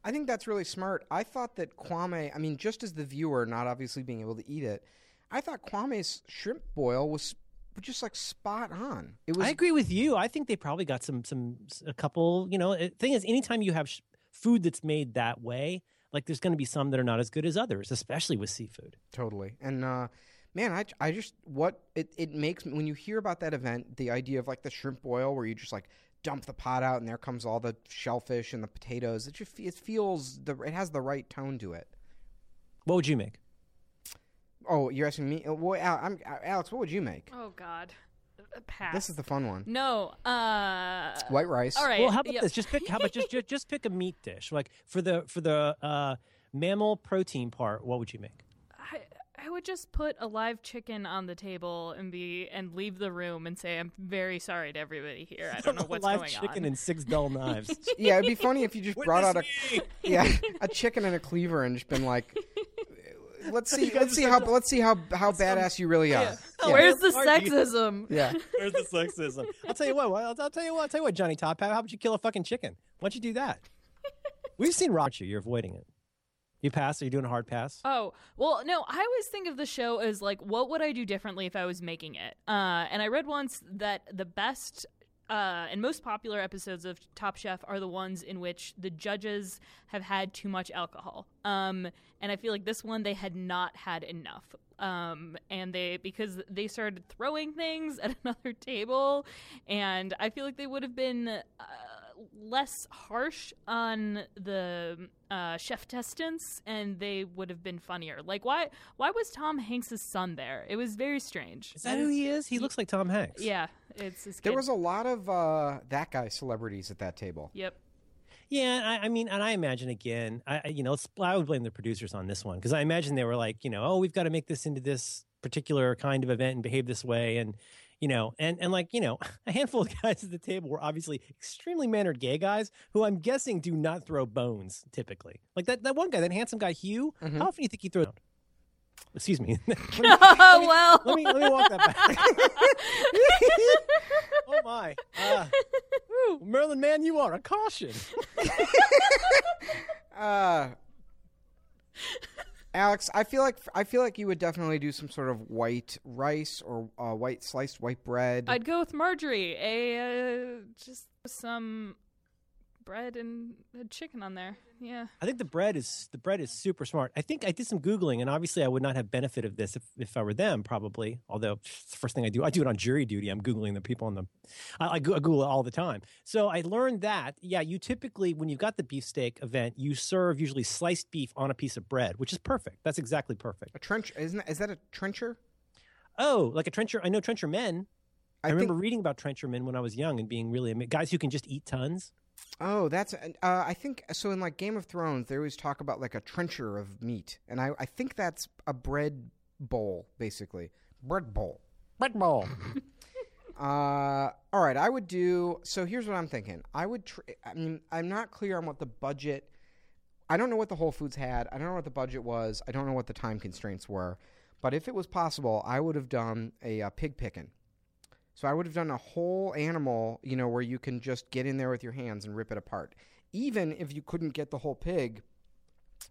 A: I think that's really smart. I thought that Kwame, I mean, just as the viewer, not obviously being able to eat it, I thought Kwame's shrimp boil was was just like spot on. It was
C: I agree with you. I think they probably got some some a couple. You know, eh, thing is, anytime you have sh- food that's made that way, like there's going to be some that are not as good as others, especially with seafood.
A: totally. And uh, man, I, I just what it it makes me when you hear about that event, the idea of like the shrimp boil where you just like dump the pot out and there comes all the shellfish and the potatoes. It just it feels the it has the right tone to it.
C: What would you make?
A: Oh, you're asking me? Well, I'm, Alex, what would you make?
B: Oh God, pass.
A: This is the fun one.
B: no. Uh,
A: White rice.
B: all right.
C: Well, how about
B: yeah.
C: this? Just pick. How about just, just just pick a meat dish? Like for the for the uh, mammal protein part, what would you make?
B: I, I would just put a live chicken on the table and be and leave the room and say I'm very sorry to everybody here. I don't know [LAUGHS] what's
C: Live
B: going
C: chicken
B: on.
C: and six dull [LAUGHS] knives.
A: Yeah, it'd be funny if you just brought out a
C: me! [LAUGHS]
A: yeah a chicken and a cleaver and just been like, let's see, let's see how let's see how how badass you really are. Yeah.
B: Where's the
C: Where you?
B: sexism?
A: Yeah. [LAUGHS]
C: Where's the sexism? I'll tell you what. I'll, I'll tell you what. I'll tell you what, Johnny Top. How, how about you kill a fucking chicken? Why don't you do that? [LAUGHS] We've seen Roger. You're avoiding it. You pass. Are you doing a hard pass?
B: Oh, well, no, I always think of the show as like, what would I do differently if I was making it? Uh, and I read once that the best uh, and most popular episodes of Top Chef are the ones in which the judges have had too much alcohol. Um, and I feel like this one, they had not had enough. Um, and they, because they started throwing things [LAUGHS] at another table, and I feel like they would have been. Uh, less harsh on the uh, chef testants and they would have been funnier like why why was tom hanks's son there it was very strange
C: Is that who he is? He looks like Tom Hanks.
B: yeah it's, it's
A: There was a lot of uh, that guy celebrities at that table.
B: yep
C: Yeah, I, I mean, and I imagine again, I, I- you know, it's, I would blame the producers on this one because I imagine they were like, you know, oh, we've got to make this into this particular kind of event and behave this way, and you know, and and like you know, [LAUGHS] a handful of guys at the table were obviously extremely mannered gay guys who I'm guessing do not throw bones typically. Like that that one guy, that handsome guy Hugh.
A: Mhm.
C: How often do you think he throws? [LAUGHS] Excuse [LAUGHS] me. let, me,
B: oh well
C: let me let me walk that back. oh my, uh, whew, Merlin, man, you are a caution.
A: Uh, Alex, I feel like I feel like you would definitely do some sort of white rice or uh, white sliced white bread.
B: i'd go with marjorie a uh, just some bread and a chicken on there. Yeah.
C: I think the bread is the bread is super smart. I think I did some googling, and obviously I would not have benefit of this if, if I were them, probably. Although it's the first thing I do, I do it on jury duty. I'm googling the people on the, I, I Google it all the time. So I learned that yeah, you typically when you've got the beefsteak event, you serve usually sliced beef on a piece of bread, which is perfect. That's exactly perfect.
A: A trench isn't that, is that a trencher?
C: Oh, like a trencher. I know trencher men. I,
A: I
C: remember
A: think-
C: reading about trencher men when I was young and being really ama- guys who can just eat tons.
A: Oh, that's. Uh, I think so. In like Game of Thrones, they always talk about like a trencher of meat, and I, I think that's a bread bowl, basically. Bread bowl. Bread bowl. [LAUGHS] uh, all right. I would do. So here's what I'm thinking. I would. Tr- I mean, I'm not clear on what the budget. I don't know what the Whole Foods had. I don't know what the budget was. I don't know what the time constraints were. But if it was possible, I would have done a uh, pig picking. So I would have done a whole animal, you know, where you can just get in there with your hands and rip it apart. Even if you couldn't get the whole pig,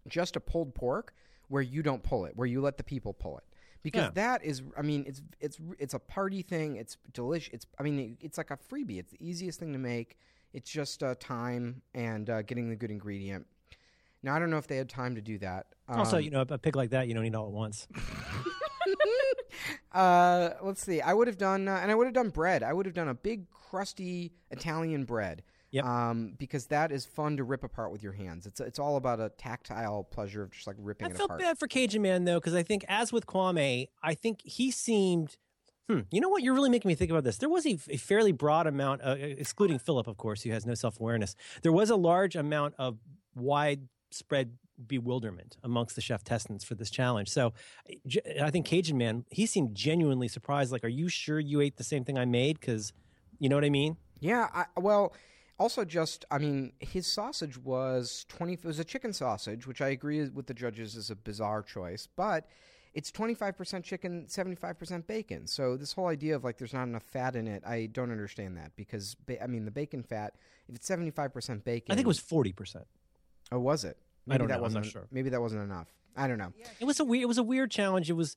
A: just a pulled pork where you don't pull it, where you let the people pull it. Because
C: Yeah.
A: that is, I mean, it's it's it's a party thing. It's delicious. It's, I mean, it's like a freebie. It's the easiest thing to make. It's just uh, time and uh, getting the good ingredient. Now I don't know if they had time to do that.
C: also,
A: Um,
C: you know, a pig like that you don't eat all at once. [LAUGHS]
A: uh, let's see. I would have done, uh, and I would have done bread. I would have done a big, crusty Italian bread.
C: Yep.
A: Um, because that is fun to rip apart with your hands. It's it's all about a tactile pleasure of just like ripping
C: I
A: it
C: felt
A: apart.
C: bad for Cajun Man though, because I think as with Kwame, I think he seemed. Hmm, you know what? You're really making me think about this. There was a, a fairly broad amount, uh, excluding Phillip, of course, who has no self awareness. There was a large amount of widespread bewilderment amongst the chef testants for this challenge. So, I think Cajun Man, he seemed genuinely surprised. Like, are you sure you ate the same thing I made? Because, you know what I mean?
A: Yeah, I, well, also just I mean, his sausage was twenty. It was a chicken sausage, which I agree with the judges is a bizarre choice, but it's twenty five percent chicken, seventy five percent bacon. So this whole idea of like there's not enough fat in it, I don't understand that because ba- I mean the bacon fat, if it's seventy five percent bacon,
C: I think it was forty percent.
A: Oh, was it?
C: I don't
A: that
C: know, I'm
A: wasn't
C: sure.
A: Maybe that wasn't enough. I don't know.
C: It was a weird. It was a weird challenge. It was,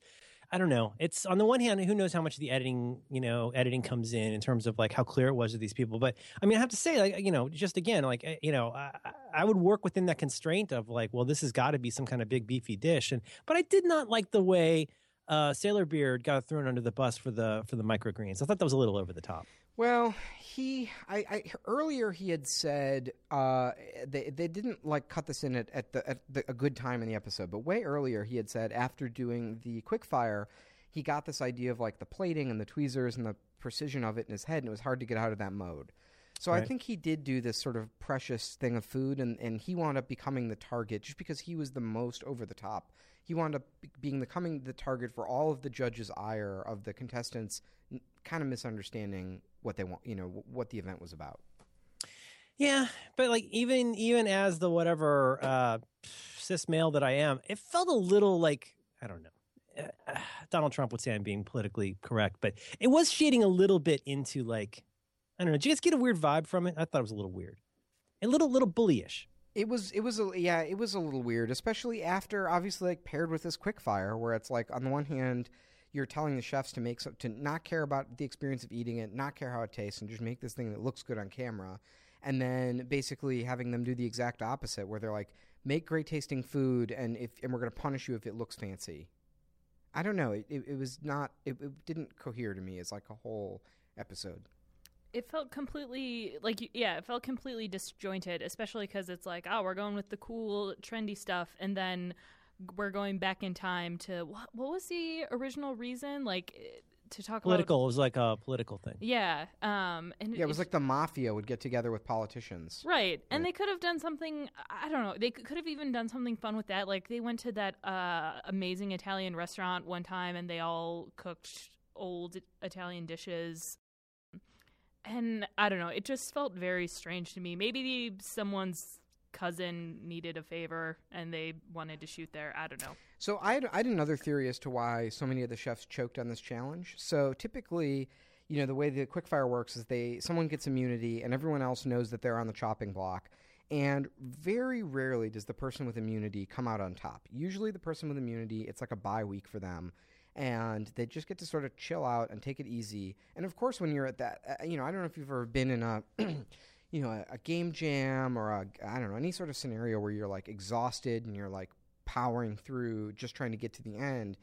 C: I don't know. It's on the one hand, who knows how much the editing, you know, editing comes in in terms of like how clear it was to these people. But I mean, I have to say, like, you know, just again, like, eh, you know, I, I would work within that constraint of like, well, this has got to be some kind of big beefy dish. And but I did not like the way uh, Sailor Beard got thrown under the bus for the for the microgreens. I thought that was a little over the top.
A: Well, he, I, I earlier he had said uh, they they didn't like cut this in at, at the at the, a good time in the episode, but way earlier he had said after doing the quickfire, he got this idea of like the plating and the tweezers and the precision of it in his head, and it was hard to get out of that mode. So I think he did do this sort of precious thing of food, and, and he wound up becoming the target just because he was the most over the top. He wound up be- being becoming the target for all of the judges' ire of the contestants, kind of misunderstanding what they want, you know, what the event was about.
C: Yeah, but like even even as the whatever uh, cis male that I am, it felt a little like I don't know. Uh, Donald Trump would say I'm being politically correct, but it was shading a little bit into like I don't know. Did you guys get a weird vibe from it? I thought it was a little weird, a little little bullyish.
A: It was it was a yeah it was a little weird, especially after obviously like paired with this quick fire, where it's like on the one hand you're telling the chefs to make some, to not care about the experience of eating it, not care how it tastes, and just make this thing that looks good on camera, and then basically having them do the exact opposite, where they're like make great tasting food, and if and we're going to punish you if it looks fancy. I don't know. It, it, it was not. It, it didn't cohere to me as like a whole episode.
B: It felt completely like yeah, it felt completely disjointed, especially because it's like oh, we're going with the cool, trendy stuff, and then we're going back in time to what, what was the original reason like eh, to talk
C: Political it was like a political thing.
B: yeah, um, and
A: Yeah, it was like the mafia would get together with politicians.
B: Right. And they could have done something I don't know. They could have even done something fun with that. Like they went to that uh, amazing Italian restaurant one time and they all cooked old Italian dishes. And I don't know, it just felt very strange to me. Maybe someone's cousin needed a favor and they wanted to shoot there. I don't know.
A: So I had, I had another theory as to why so many of the chefs choked on this challenge. So typically, you know, the way the quickfire works is they someone gets immunity and everyone else knows that they're on the chopping block. And very rarely does the person with immunity come out on top. Usually, the person with immunity, it's like a bye week for them, and they just get to sort of chill out and take it easy. And of course, when you're at that, uh, you know, I don't know if you've ever been in a, [CLEARS THROAT] you know, a, a game jam or a I don't know any sort of scenario where you're like exhausted and you're like powering through, just trying to get to the end.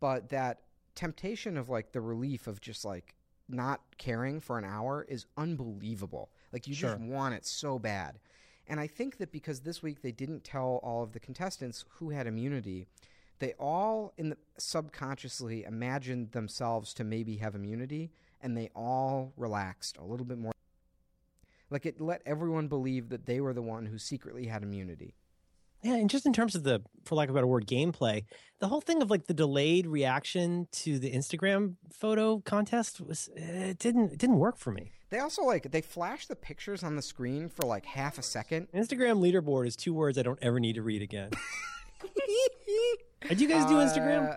A: But that temptation of like the relief of just like not caring for an hour is unbelievable. Like you
C: Sure.
A: just want it so bad. And I think that because this week they didn't tell all of the contestants who had immunity, they all in the, subconsciously imagined themselves to maybe have immunity and they all relaxed a little bit more. Like it let everyone believe that they were the one who secretly had immunity.
C: Yeah, and just in terms of the, for lack of a better word, gameplay, the whole thing of like the delayed reaction to the Instagram photo contest was it didn't it didn't work for me.
A: They also like they flash the pictures on the screen for like half a second.
C: Instagram leaderboard is two words I don't ever need to read again. [LAUGHS] Do you guys do Instagram?
A: Uh,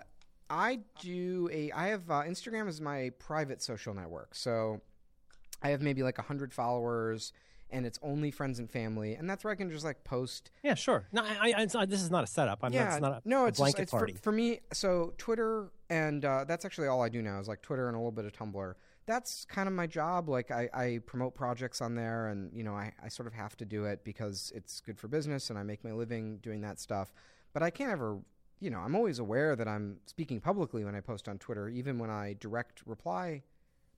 A: I do a. I have uh, Instagram is my private social network, so I have maybe like hundred followers, and it's only friends and family, and that's where I can just like post.
C: Yeah, sure. No, I, I, it's not, this is not a setup. I'm
A: yeah,
C: not, it's not a,
A: no,
C: a
A: it's
C: blanket
A: just, it's
C: party.
A: For, for me. So Twitter and uh, that's actually all I do now is like Twitter and a little bit of Tumblr. That's kind of my job. Like I, I promote projects on there, and you know I, I sort of have to do it because it's good for business, and I make my living doing that stuff. But I can't ever you know, I'm always aware that I'm speaking publicly when I post on Twitter, even when I direct reply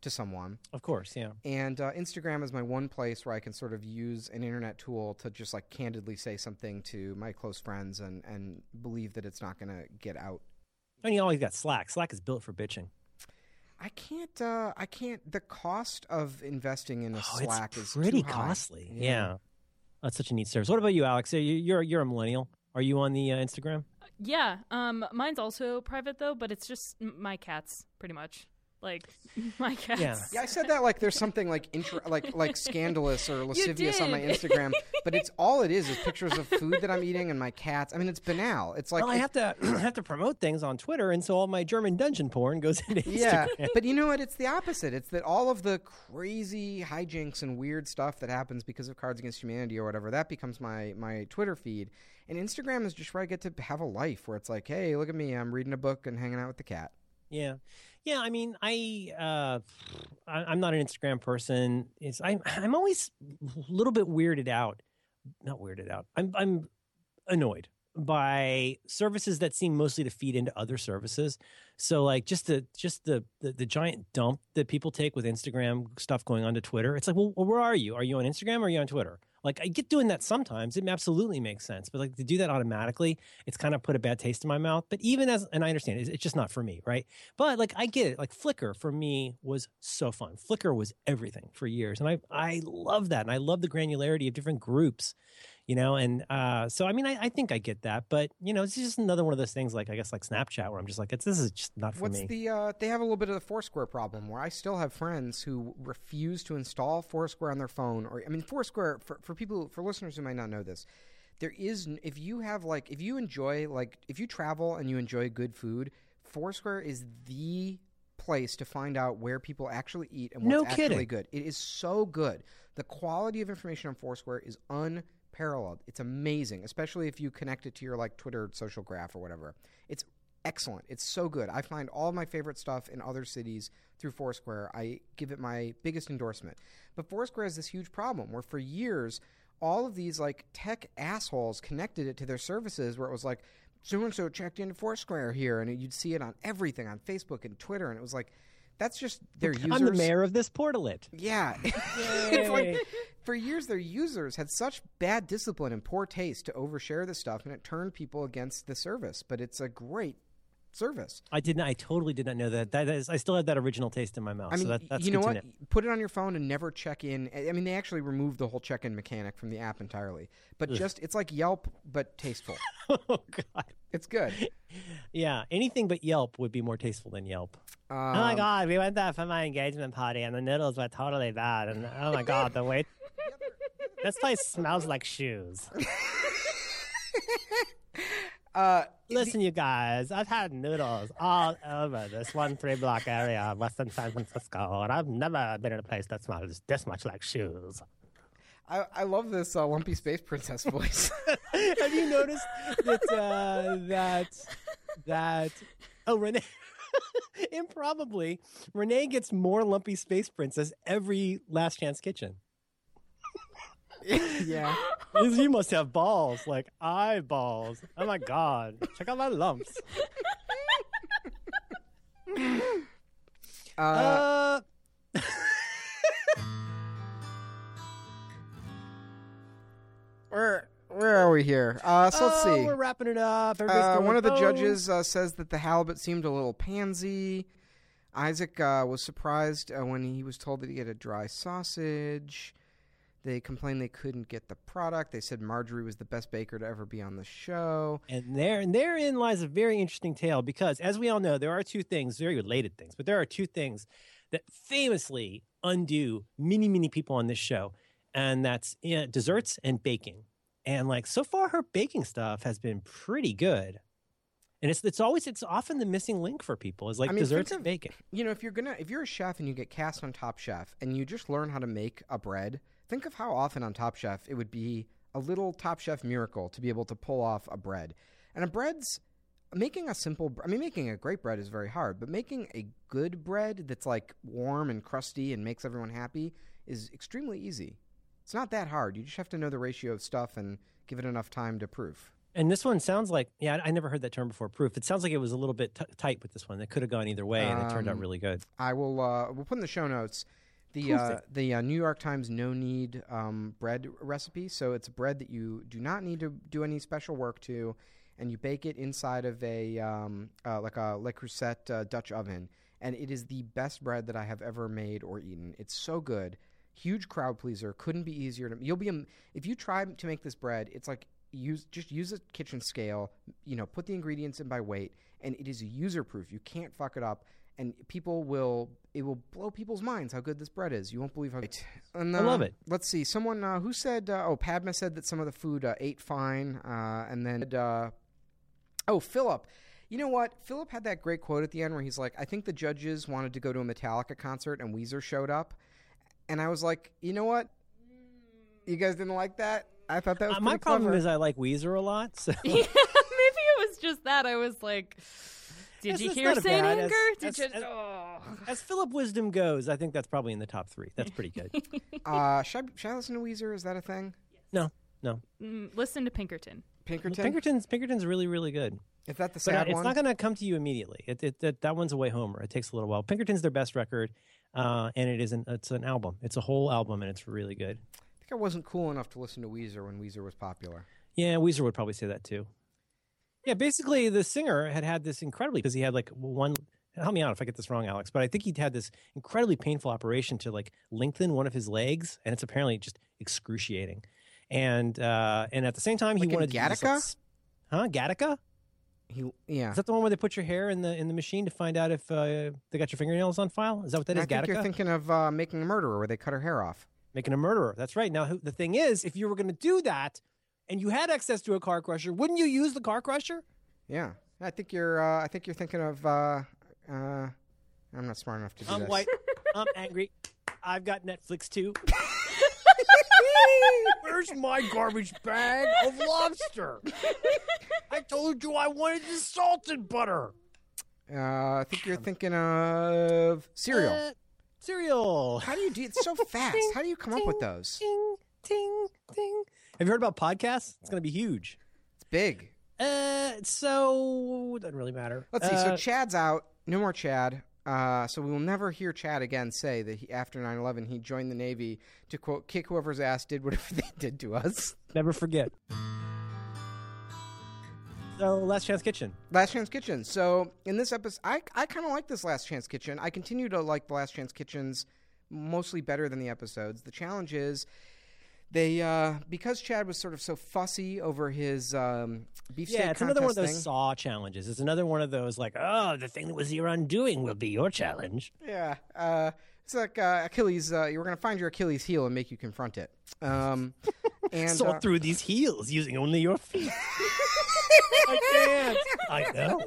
A: to someone.
C: Of course, yeah.
A: And uh, Instagram is my one place where I can sort of use an internet tool to just like candidly say something to my close friends and, and believe that it's not going to get out.
C: And you always got Slack. Slack is built for bitching.
A: I can't. Uh, I can't. The cost of investing in a
C: Oh,
A: Slack is
C: pretty costly. Yeah. That's such a neat service. What about you, Alex? Are you, you're you're a millennial. Are you on the uh, Instagram?
B: Yeah, um, mine's also private though, but it's just my cats, pretty much. Like [LAUGHS] my cats.
C: Yeah.
A: Yeah, I said that like there's something like intra- like like scandalous or [LAUGHS] lascivious on my. Instagram, [LAUGHS] but it's all it is is pictures of food that I'm eating and my cats. I mean, it's banal. It's like
C: well, I
A: it-
C: have to [CLEARS THROAT] I have to promote things on Twitter, and so all my German dungeon porn goes into Instagram.
A: yeah, but you know what? It's the opposite. It's that all of the crazy hijinks and weird stuff that happens because of Cards Against Humanity or whatever that becomes my my Twitter feed, and Instagram is just where I get to have a life where it's like, hey, look at me, I'm reading a book and hanging out with the cat.
C: Yeah, yeah. I mean, I, uh, I I'm not an Instagram person. It's I'm [SIGHS] I'm always a little bit weirded out. Not weirded out. I'm I'm annoyed by services that seem mostly to feed into other services. So like just the just the the, the giant dump that people take with Instagram stuff going on to Twitter. It's like, well, where are you? Are you on Instagram or are you on Twitter? Like I get doing that sometimes. It absolutely makes sense, but like to do that automatically, it's kind of put a bad taste in my mouth. But even as, and I understand, it's, just not for me, right? But like I get it. Like Flickr for me was so fun. Flickr was everything for years, and I I love that, and I love the granularity of different groups, you know. And uh, so I mean, I, I think I get that, but you know, it's just another one of those things, like I guess like Snapchat, where I'm just like, it's this is just not for
A: What's
C: me.
A: the? Uh, they have a little bit of the Foursquare problem where I still have friends who refuse to install Foursquare on their phone. Or I mean, Foursquare for for people for listeners who might not know this, there is if you have like if you enjoy like if you travel and you enjoy good food, Foursquare is the place to find out where people actually eat and what's
C: No
A: actually good. It is so good. The quality of information on Foursquare is unparalleled. It's amazing, especially if you connect it to your like Twitter social graph or whatever. It's excellent. It's so good. I find all my favorite stuff in other cities through Foursquare. I give it my biggest endorsement. But Foursquare has this huge problem where for years all of these like tech assholes connected it to their services where it was like so and so checked into Foursquare here and you'd see it on everything on Facebook and Twitter and it was like that's just their users.
C: I'm the mayor of this portalet.
A: Yeah. [LAUGHS] it's like for years their users had such bad discipline and poor taste to overshare this stuff and it turned people against the service. But it's a great service.
C: I did not. I totally did not know that. That is, I still have that original taste in my mouth.
A: I mean,
C: so that, that's
A: you know what?
C: know.
A: Put it on your phone and never check in. I mean, they actually removed the whole check-in mechanic from the app entirely. But just it's like Yelp, but tasteful. [LAUGHS]
C: oh God.
A: It's good.
C: Yeah, anything but Yelp would be more tasteful than Yelp.
A: Um,
C: oh my God, we went there for my engagement party, and the noodles were totally bad. And oh my God, the wait. [LAUGHS] this place smells like shoes. [LAUGHS]
A: Uh,
C: Listen, you guys, I've had noodles all over this one three block area of Western San Francisco, and I've never been in a place that smells this much like shoes.
A: I, I love this uh, lumpy space princess voice. [LAUGHS]
C: Have you noticed that uh, that that oh Renee [LAUGHS] improbably Renee gets more lumpy space princess every Last Chance Kitchen. [LAUGHS]
A: yeah.
C: you must have balls, like eyeballs. Oh my god! Check out my lumps.
A: Uh,
C: Uh,
A: where where are we here? Uh, so let's
C: oh,
A: see.
C: We're wrapping it up.
A: Uh, one of the judges uh, says that the halibut seemed a little pansy. Isaac uh, was surprised uh, when he was told that he had a dry sausage. They complained they couldn't get the product. They said Marjorie was the best baker to ever be on the show.
C: And there and therein lies a very interesting tale because, as we all know, there are two things, very related things, but there are two things that famously undo many, many people on this show, and that's uh, desserts and baking. And like so far, her baking stuff has been pretty good. And it's it's always it's often the missing link for people is like
A: I mean,
C: desserts and baking.
A: You know, if you're gonna if you're a chef and you get cast on Top Chef and you just learn how to make a bread, think of how often on Top Chef it would be a little Top Chef miracle to be able to pull off a bread. And a bread's making a simple I mean making a great bread is very hard, but making a good bread that's like warm and crusty and makes everyone happy is extremely easy. It's not that hard. You just have to know the ratio of stuff and give it enough time to proof.
C: And this one sounds like yeah, I never heard that term before. Proof. It sounds like it was a little bit t- tight with this one. It could have gone either way, and it turned out
A: Um,
C: really good.
A: I will. Uh, we'll put in the show notes the uh, the uh, New York Times no knead um, bread recipe. So it's bread that you do not need to do any special work to, and you bake it inside of a um, uh, like a Le Creuset uh, Dutch oven, and it is the best bread that I have ever made or eaten. It's so good, huge crowd pleaser. Couldn't be easier to. You'll be if you try to make this bread. It's like use just use a kitchen scale. You know, put the ingredients in by weight, and it is user proof. You can't fuck it up and people will it will blow people's minds how good this bread is. You won't believe how. And,
C: I love
A: uh,
C: it.
A: Let's see. Someone uh, who said, uh, "Oh, Padma said that some of the food uh, ate fine," uh, and then uh, oh, Phillip. You know what? Phillip had that great quote at the end where he's like, "I think the judges wanted to go to a Metallica concert and Weezer showed up," and I was like, "You know what? You guys didn't like that? I thought that was
C: Uh, my
A: pretty
C: problem
A: clever.
C: is I like Weezer a lot, so [LAUGHS]
B: yeah, maybe it was just that. I was like, did you hear
C: not
B: Saint
C: bad-
B: Anger?
C: as-
B: Did
C: as-
B: you? oh.
C: as Phillip Wisdom goes, I think that's probably in the top three. That's pretty good. [LAUGHS]
A: uh, should, I, should I listen to Weezer? Is that a thing?
C: no, no.
B: Mm, listen to Pinkerton.
A: Pinkerton.
C: Pinkerton's Pinkerton's really really good,
A: Is that the
C: but
A: sad
C: uh, it's
A: one?
C: not going to come to you immediately. It, it, that that one's a way homer. It takes a little while. Pinkerton's their best record, uh, and it is an it's an album. It's a whole album, and it's really good.
A: I think I wasn't cool enough to listen to Weezer when Weezer was popular.
C: Yeah, Weezer would probably say that too. Yeah, basically the singer had had this incredibly because he had like one. Help me out if I get this wrong, Alex. But I think he'd had this incredibly painful operation to like lengthen one of his legs, and it's apparently just excruciating. And uh, and at the same time, he
A: Like
C: wanted to do this, like,
A: Gattaca?
C: huh? Gattaca?
A: He, yeah.
C: Is that the one where they put your hair in the in the machine to find out if uh, they got your fingernails on file? Is that what that
A: I
C: is?
A: think you're thinking of uh, making a murderer where they cut her hair off.
C: Making a murderer. That's right. Now who- the thing is, if you were going to do that, and you had access to a car crusher, wouldn't you use the car crusher?
A: Yeah. I think you're. Uh, I think you're thinking of. Uh, uh, I'm not smart enough to do this.
C: I'm
A: this.
C: white. I'm angry. I've got Netflix too. [LAUGHS] Where's my garbage bag of lobster? I told you I wanted the salted butter.
A: Uh, I think you're thinking of Serial.
C: Uh, Serial.
A: How do you do? It's so fast. How do you come up with those?
C: Ting, ting, ting. Have you heard about podcasts? It's going to be huge.
A: It's big.
C: Uh, so doesn't really matter.
A: Let's see. So
C: Uh,
A: Chad's out. No more Chad. Uh, so we will never hear Chad again say that he, after 9/11 he joined the Navy to quote kick whoever's ass did whatever [LAUGHS] they did to us.
C: never forget. So, Last Chance Kitchen.
A: Last Chance Kitchen. So in this episode, I I kind of like this Last Chance Kitchen. I continue to like the Last Chance Kitchens mostly better than the episodes. The challenge is they uh, because Chad was sort of so fussy over his um, beefsteak
C: Yeah, it's another one of those
A: thing.
C: saw challenges. It's another one of those like, oh, the thing that was your undoing will be your challenge.
A: Yeah, uh, it's like uh, Achilles. Uh, you're going to find your Achilles heel and make you confront it. Um, [LAUGHS] and
C: Saw
A: uh,
C: through these heels using only your feet. [LAUGHS] I can't. [LAUGHS] I know.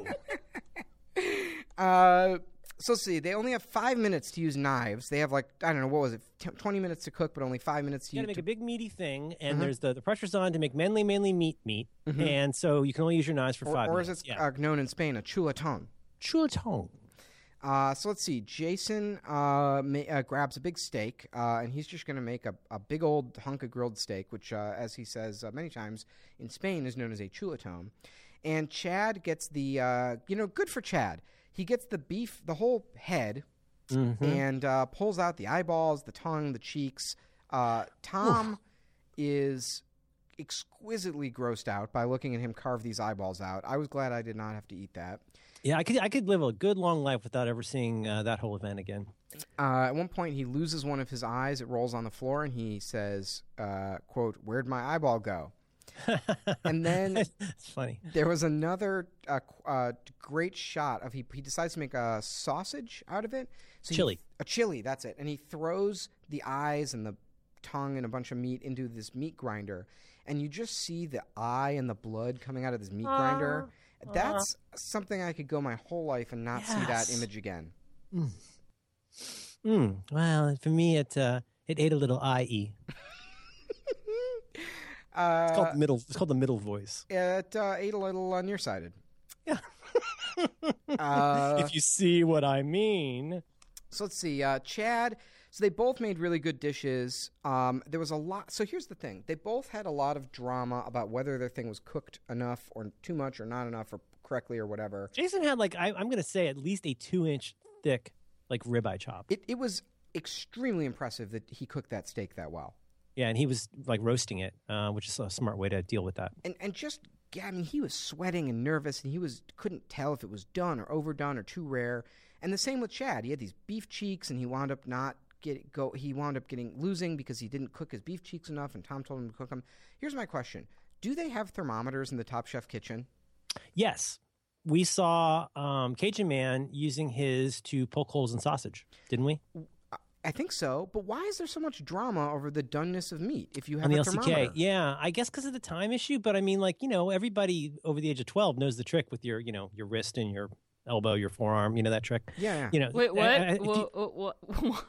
A: So let's see. They only have five minutes to use knives. They have like I don't know what was it, t- twenty minutes to cook, but only five minutes to
C: You got to make a big meaty thing, and
A: Mhm.
C: there's the, the pressure's on to make manly, manly meat meat, and so you can only use your knives for
A: or,
C: five
A: or as
C: minutes.
A: it's uh, known in Spain, a chuletón.
C: chuletón.
A: Uh, so let's see. Jason uh, ma- uh, grabs a big steak, uh, and he's just going to make a, a big old hunk of grilled steak, which, uh, as he says uh, many times in Spain, is known as a chuletón. And Chad gets the, uh, you know, good for Chad. He gets the beef, the whole head, and uh, pulls out the eyeballs, the tongue, the cheeks. Uh, Tom is exquisitely grossed out by looking at him carve these eyeballs out. I was glad I did not have to eat that.
C: Yeah, I could I could live a good long life without ever seeing uh, that whole event again.
A: Uh, at one point, he loses one of his eyes. It rolls on the floor, and he says, uh, "quote Where'd my eyeball go?" [LAUGHS] and then
C: it's funny.
A: there was another uh, uh, great shot of he. He decides to make a sausage out of it. So he-
C: Chili.
A: a chili. That's it. And he throws the eyes and the tongue and a bunch of meat into this meat grinder, and you just see the eye and the blood coming out of this meat grinder. That's something I could go my whole life and not see that image again.
C: Mm, well, for me, it uh, it ate a little ie.
A: Uh,
C: It's called the middle. It's called the middle voice.
A: it uh, ate a little uh, nearsighted.
C: Yeah. [LAUGHS]
A: uh,
C: if you see what I mean.
A: so let's see. Uh, Chad. So they both made really good dishes. Um, there was a lot. So here's the thing: they both had a lot of drama about whether their thing was cooked enough or too much or not enough or correctly or whatever.
C: Jason had like I, I'm going to say at least a two inch thick like ribeye chop.
A: It it was extremely impressive that he cooked that steak that well.
C: Yeah, and he was like roasting it, uh, which is a smart way to deal with that.
A: and and just yeah, I mean, he was sweating and nervous, and he was couldn't tell if it was done or overdone or too rare. And the same with Chad. He had these beef cheeks, and he wound up not get go. He wound up getting losing because he didn't cook his beef cheeks enough, and Tom told him to cook them. Here's my question: Do they have thermometers in the Top Chef kitchen?
C: Yes, we saw um, Cajun Man using his to poke holes in sausage, didn't we?
A: I think so, but why is there so much drama over the doneness of meat if you have
C: On the
A: a
C: LCK,
A: thermometer?
C: yeah, I guess because of the time issue. But I mean, like you know, everybody over the age of twelve knows the trick with your, you know, your wrist and your elbow, your forearm. You know that trick.
A: Yeah, yeah.
C: You know,
B: Wait, what?
C: uh, if you-
B: Wha- wha- [LAUGHS] what?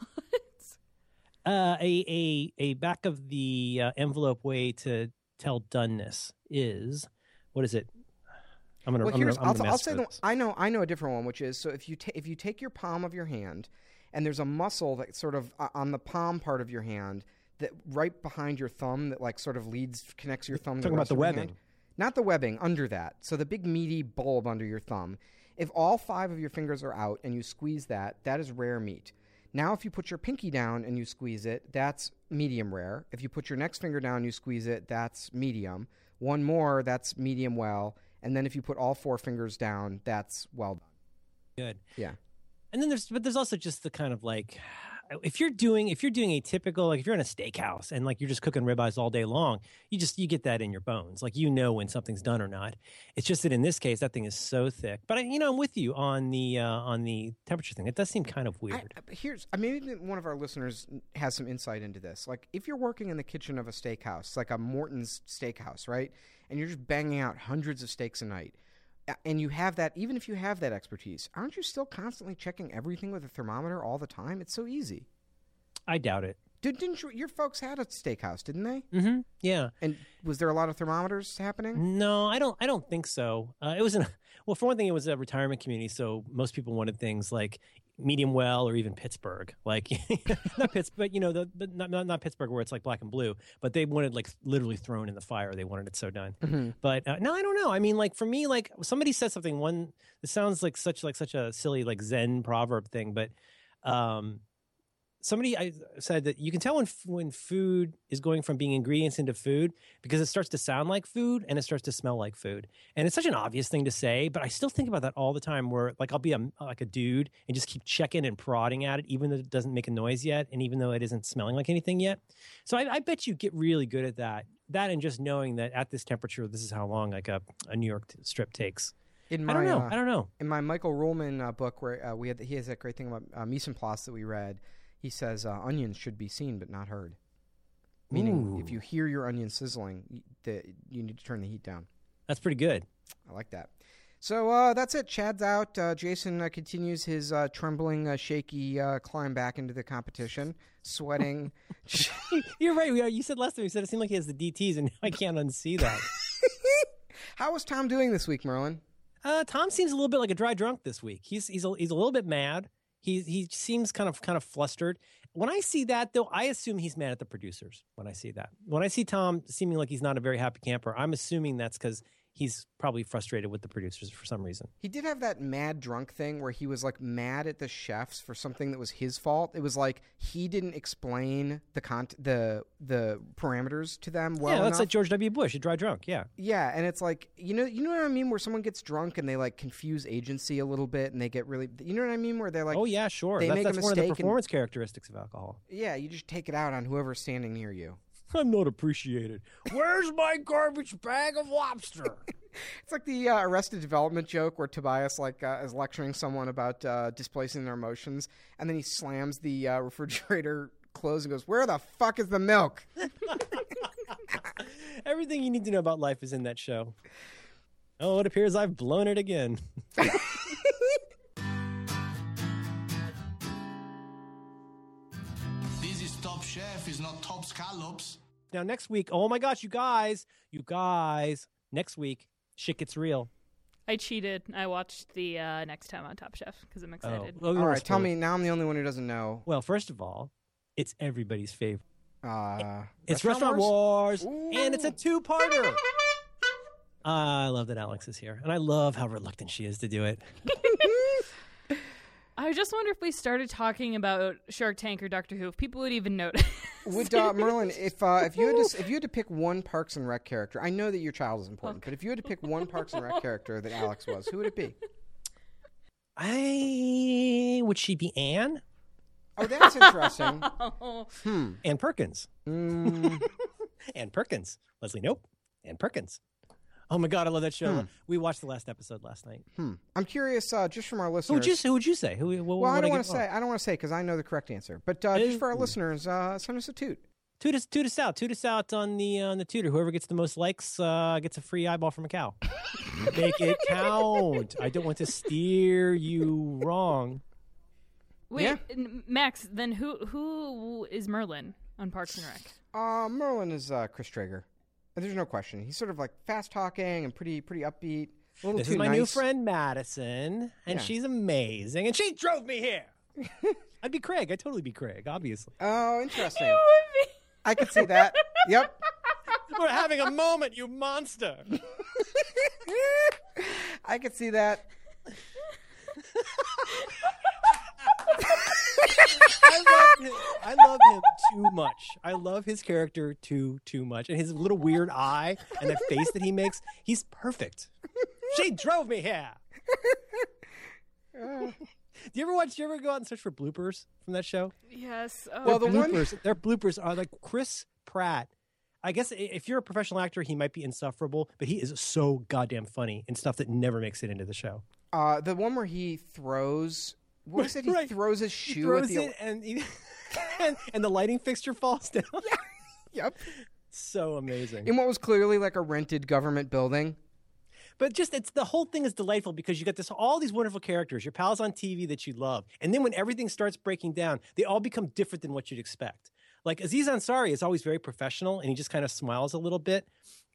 C: uh, a a a back of the uh, envelope way to tell doneness is what is it? I'm gonna.
A: Well,
C: I'm
A: here's
C: gonna, I'm
A: I'll,
C: gonna
A: I'll say the. I know I know a different one, which is so if you ta- if you take your palm of your hand and there's a muscle that sort of uh, on the palm part of your hand that right behind your thumb that like sort of leads connects your thumb. to
C: Talking about the
A: of hand.
C: webbing.
A: not the webbing under that. So the big meaty bulb under your thumb. If all five of your fingers are out and you squeeze that, that is rare meat. Now, if you put your pinky down and you squeeze it, that's medium rare. If you put your next finger down and you squeeze it, that's medium. One more, that's medium well. And then if you put all four fingers down, that's well done.
C: Good.
A: Yeah.
C: And then there's but there's also just the kind of like if you're doing if you're doing a typical like if you're in a steakhouse and like you're just cooking ribeyes all day long, you just you get that in your bones. Like you know when something's done or not. It's just that in this case that thing is so thick. But I, you know I'm with you on the uh, on the temperature thing. It does seem kind of weird.
A: I- here's I maybe one of our listeners has some insight into this. Like if you're working in the kitchen of a steakhouse, like a Morton's steakhouse, right? And you're just banging out hundreds of steaks a night. And you have that, even if you have that expertise, aren't you still constantly checking everything with a thermometer all the time? It's so easy.
C: I doubt it.
A: Did, didn't you, your folks had a steakhouse, didn't they?
C: Mm-hmm. Yeah.
A: And was there a lot of thermometers happening?
C: No, I don't. I don't think so. Uh, it was an well. For one thing, it was a retirement community, so most people wanted things like medium well or even Pittsburgh, like [LAUGHS] not Pittsburgh, but you know, the, the not, not not Pittsburgh where it's like black and blue, but they wanted like literally thrown in the fire. They wanted it so done.
A: Mhm.
C: But uh, no, I don't know. I mean, like for me, like somebody said something. One, it sounds like such like such a silly like Zen proverb thing, but um, somebody I said that you can tell when when food is going from being ingredients into food because it starts to sound like food and it starts to smell like food. And it's such an obvious thing to say, but I still think about that all the time. Where like I'll be a like a dude and just keep checking and prodding at it, even though it doesn't make a noise yet, and even though it isn't smelling like anything yet. So I, I bet you get really good at that. That and just knowing that at this temperature, this is how long like a, a New York t- strip takes.
A: In my,
C: I don't know.
A: uh,
C: I don't know.
A: in my Michael Ruhlman uh, book, where uh, we had he has that great thing about uh, mise en place that we read. He says uh, onions should be seen but not heard, meaning if you hear your onion sizzling, the, you need to turn the heat down.
C: That's pretty good.
A: I like that. So uh, that's it. Chad's out. Uh, Jason uh, continues his uh, trembling, uh, shaky uh, climb back into the competition, sweating. [LAUGHS] [LAUGHS]
C: You're right. We are, you said last time. You said it seemed like he has the DTS, and now I can't unsee that. [LAUGHS]
A: How was Tom doing this week, Merlin?
C: Uh, Tom seems a little bit like a dry drunk this week. He's he's a, he's a little bit mad. He he seems kind of kind of flustered. When I see that though, I assume he's mad at the producers. When I see that, when I see Tom seeming like he's not a very happy camper, I'm assuming that's because he's probably frustrated with the producers for some reason.
A: He did have that mad drunk thing where he was like mad at the chefs for something that was his fault. It was like he didn't explain the con- the the parameters to them well
C: yeah, that's
A: enough.
C: like George W. Bush, a dry drunk. Yeah.
A: Yeah, and it's like you know you know what I mean where someone gets drunk and they like confuse agency a little bit and they get really you know what I mean where they're like
C: oh yeah, sure.
A: they
C: That's,
A: make a
C: that's one of the
A: mistake and-
C: performance characteristics of alcohol.
A: yeah you just take it out on whoever's standing near you.
C: I'm not appreciated. Where's my garbage bag of lobster? [LAUGHS]
A: It's like the uh, Arrested Development joke where Tobias like uh, is lecturing someone about uh, displacing their emotions, and then he slams the uh, refrigerator closed and goes, "Where the fuck is the milk?" [LAUGHS]
C: Everything you need to know about life is in that show. Oh, it appears I've blown it again. [LAUGHS]
E: Top is not Top Scallops.
C: Now, next week, oh my gosh, you guys, you guys, next week, shit gets real.
B: I cheated. I watched the uh, next time on Top Chef because I'm excited.
C: Oh,
A: All right, tell me now. I'm the only one who doesn't know.
C: Well, first of all, it's everybody's favorite.
A: Uh,
C: It's Restaurant Wars,
A: Ooh.
C: and it's a two-parter. I love that Alex is here, and I love how reluctant she is to do it. [LAUGHS]
B: I just wonder if we started talking about Shark Tank or Doctor Who, if people would even notice.
A: Would uh, [LAUGHS] Merlin, if uh, if you had to, if you had to pick one Parks and Rec character, I know that your child is important, but if you had to pick one Parks and Rec character that Alex was, who would it be?
C: I would she be Anne?
A: Oh, that's interesting.
B: oh, [LAUGHS]
C: Anne Perkins.
A: Mm, [LAUGHS]
C: Anne Perkins. Leslie Knope. Anne Perkins. Oh my God, I love that show.
A: Hmm.
C: We watched the last episode last night.
A: hmm. I'm curious, uh, just from our
C: Who
A: listeners.
C: would you? Who would you say? Who? What,
A: well, I don't want to say. I don't want to say because I know the correct answer. But uh, just for our
C: Ooh.
A: listeners, uh, send us a toot.
C: Toot us, toot us out. Toot us out on the uh, on the tutor. Whoever gets the most likes uh, gets a free eyeball from a cow. [LAUGHS] Make it count. I don't want to steer you wrong.
B: wait,
A: Yeah.
B: Max. Then who who is Merlin on Parks and Rec?
A: Uh, Merlin is uh, Chris Traeger. There's no question. He's sort of like fast talking and pretty pretty upbeat. A little
C: This
A: too
C: is my
A: nice.
C: new friend Madison, and
A: Yeah.
C: she's amazing, and she drove me here. [LAUGHS] I'd be Craig. I'd totally be Craig, obviously.
A: Oh, interesting. [LAUGHS] I could see that. Yep. [LAUGHS]
C: We're having a moment, you monster.
A: I could see that.
C: I love him. I love him too much. I love his character too too much, and his little weird eye and that face that he makes. He's perfect. She drove me here. Do you ever watch? Do you ever go out and search for bloopers from that show?
B: Yes. Oh,
A: Well, the one-
C: bloopers, their bloopers are like Chris Pratt. I guess if you're a professional actor, he might be insufferable, but he is so goddamn funny and stuff that never makes it into the show.
A: Uh, the one where he throws. What is [LAUGHS] it? He
C: Right.
A: throws his shoe
C: throws
A: at the.
C: and, he, [LAUGHS] and and the lighting fixture falls down. [LAUGHS] Yeah.
A: Yep.
C: so amazing.
A: In what was clearly like a rented government building.
C: But just it's the whole thing is delightful because you got this all these wonderful characters, your pals on TV that you love, and then when everything starts breaking down, they all become different than what you'd expect. Like Aziz Ansari is always very professional, and he just kind of smiles a little bit.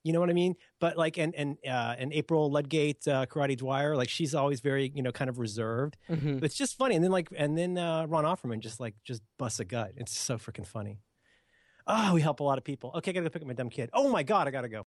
C: You know what I mean? But like, and and uh, and April Ludgate, uh, Karate Dwyer, like she's always very you know kind of reserved.
A: Mm-hmm.
C: It's just funny, and then like and then uh, Ron Offerman just like just busts a gut. It's so freaking funny. Oh, we help a lot of people. Okay, I gotta go pick up my dumb kid. Oh my god, I gotta go.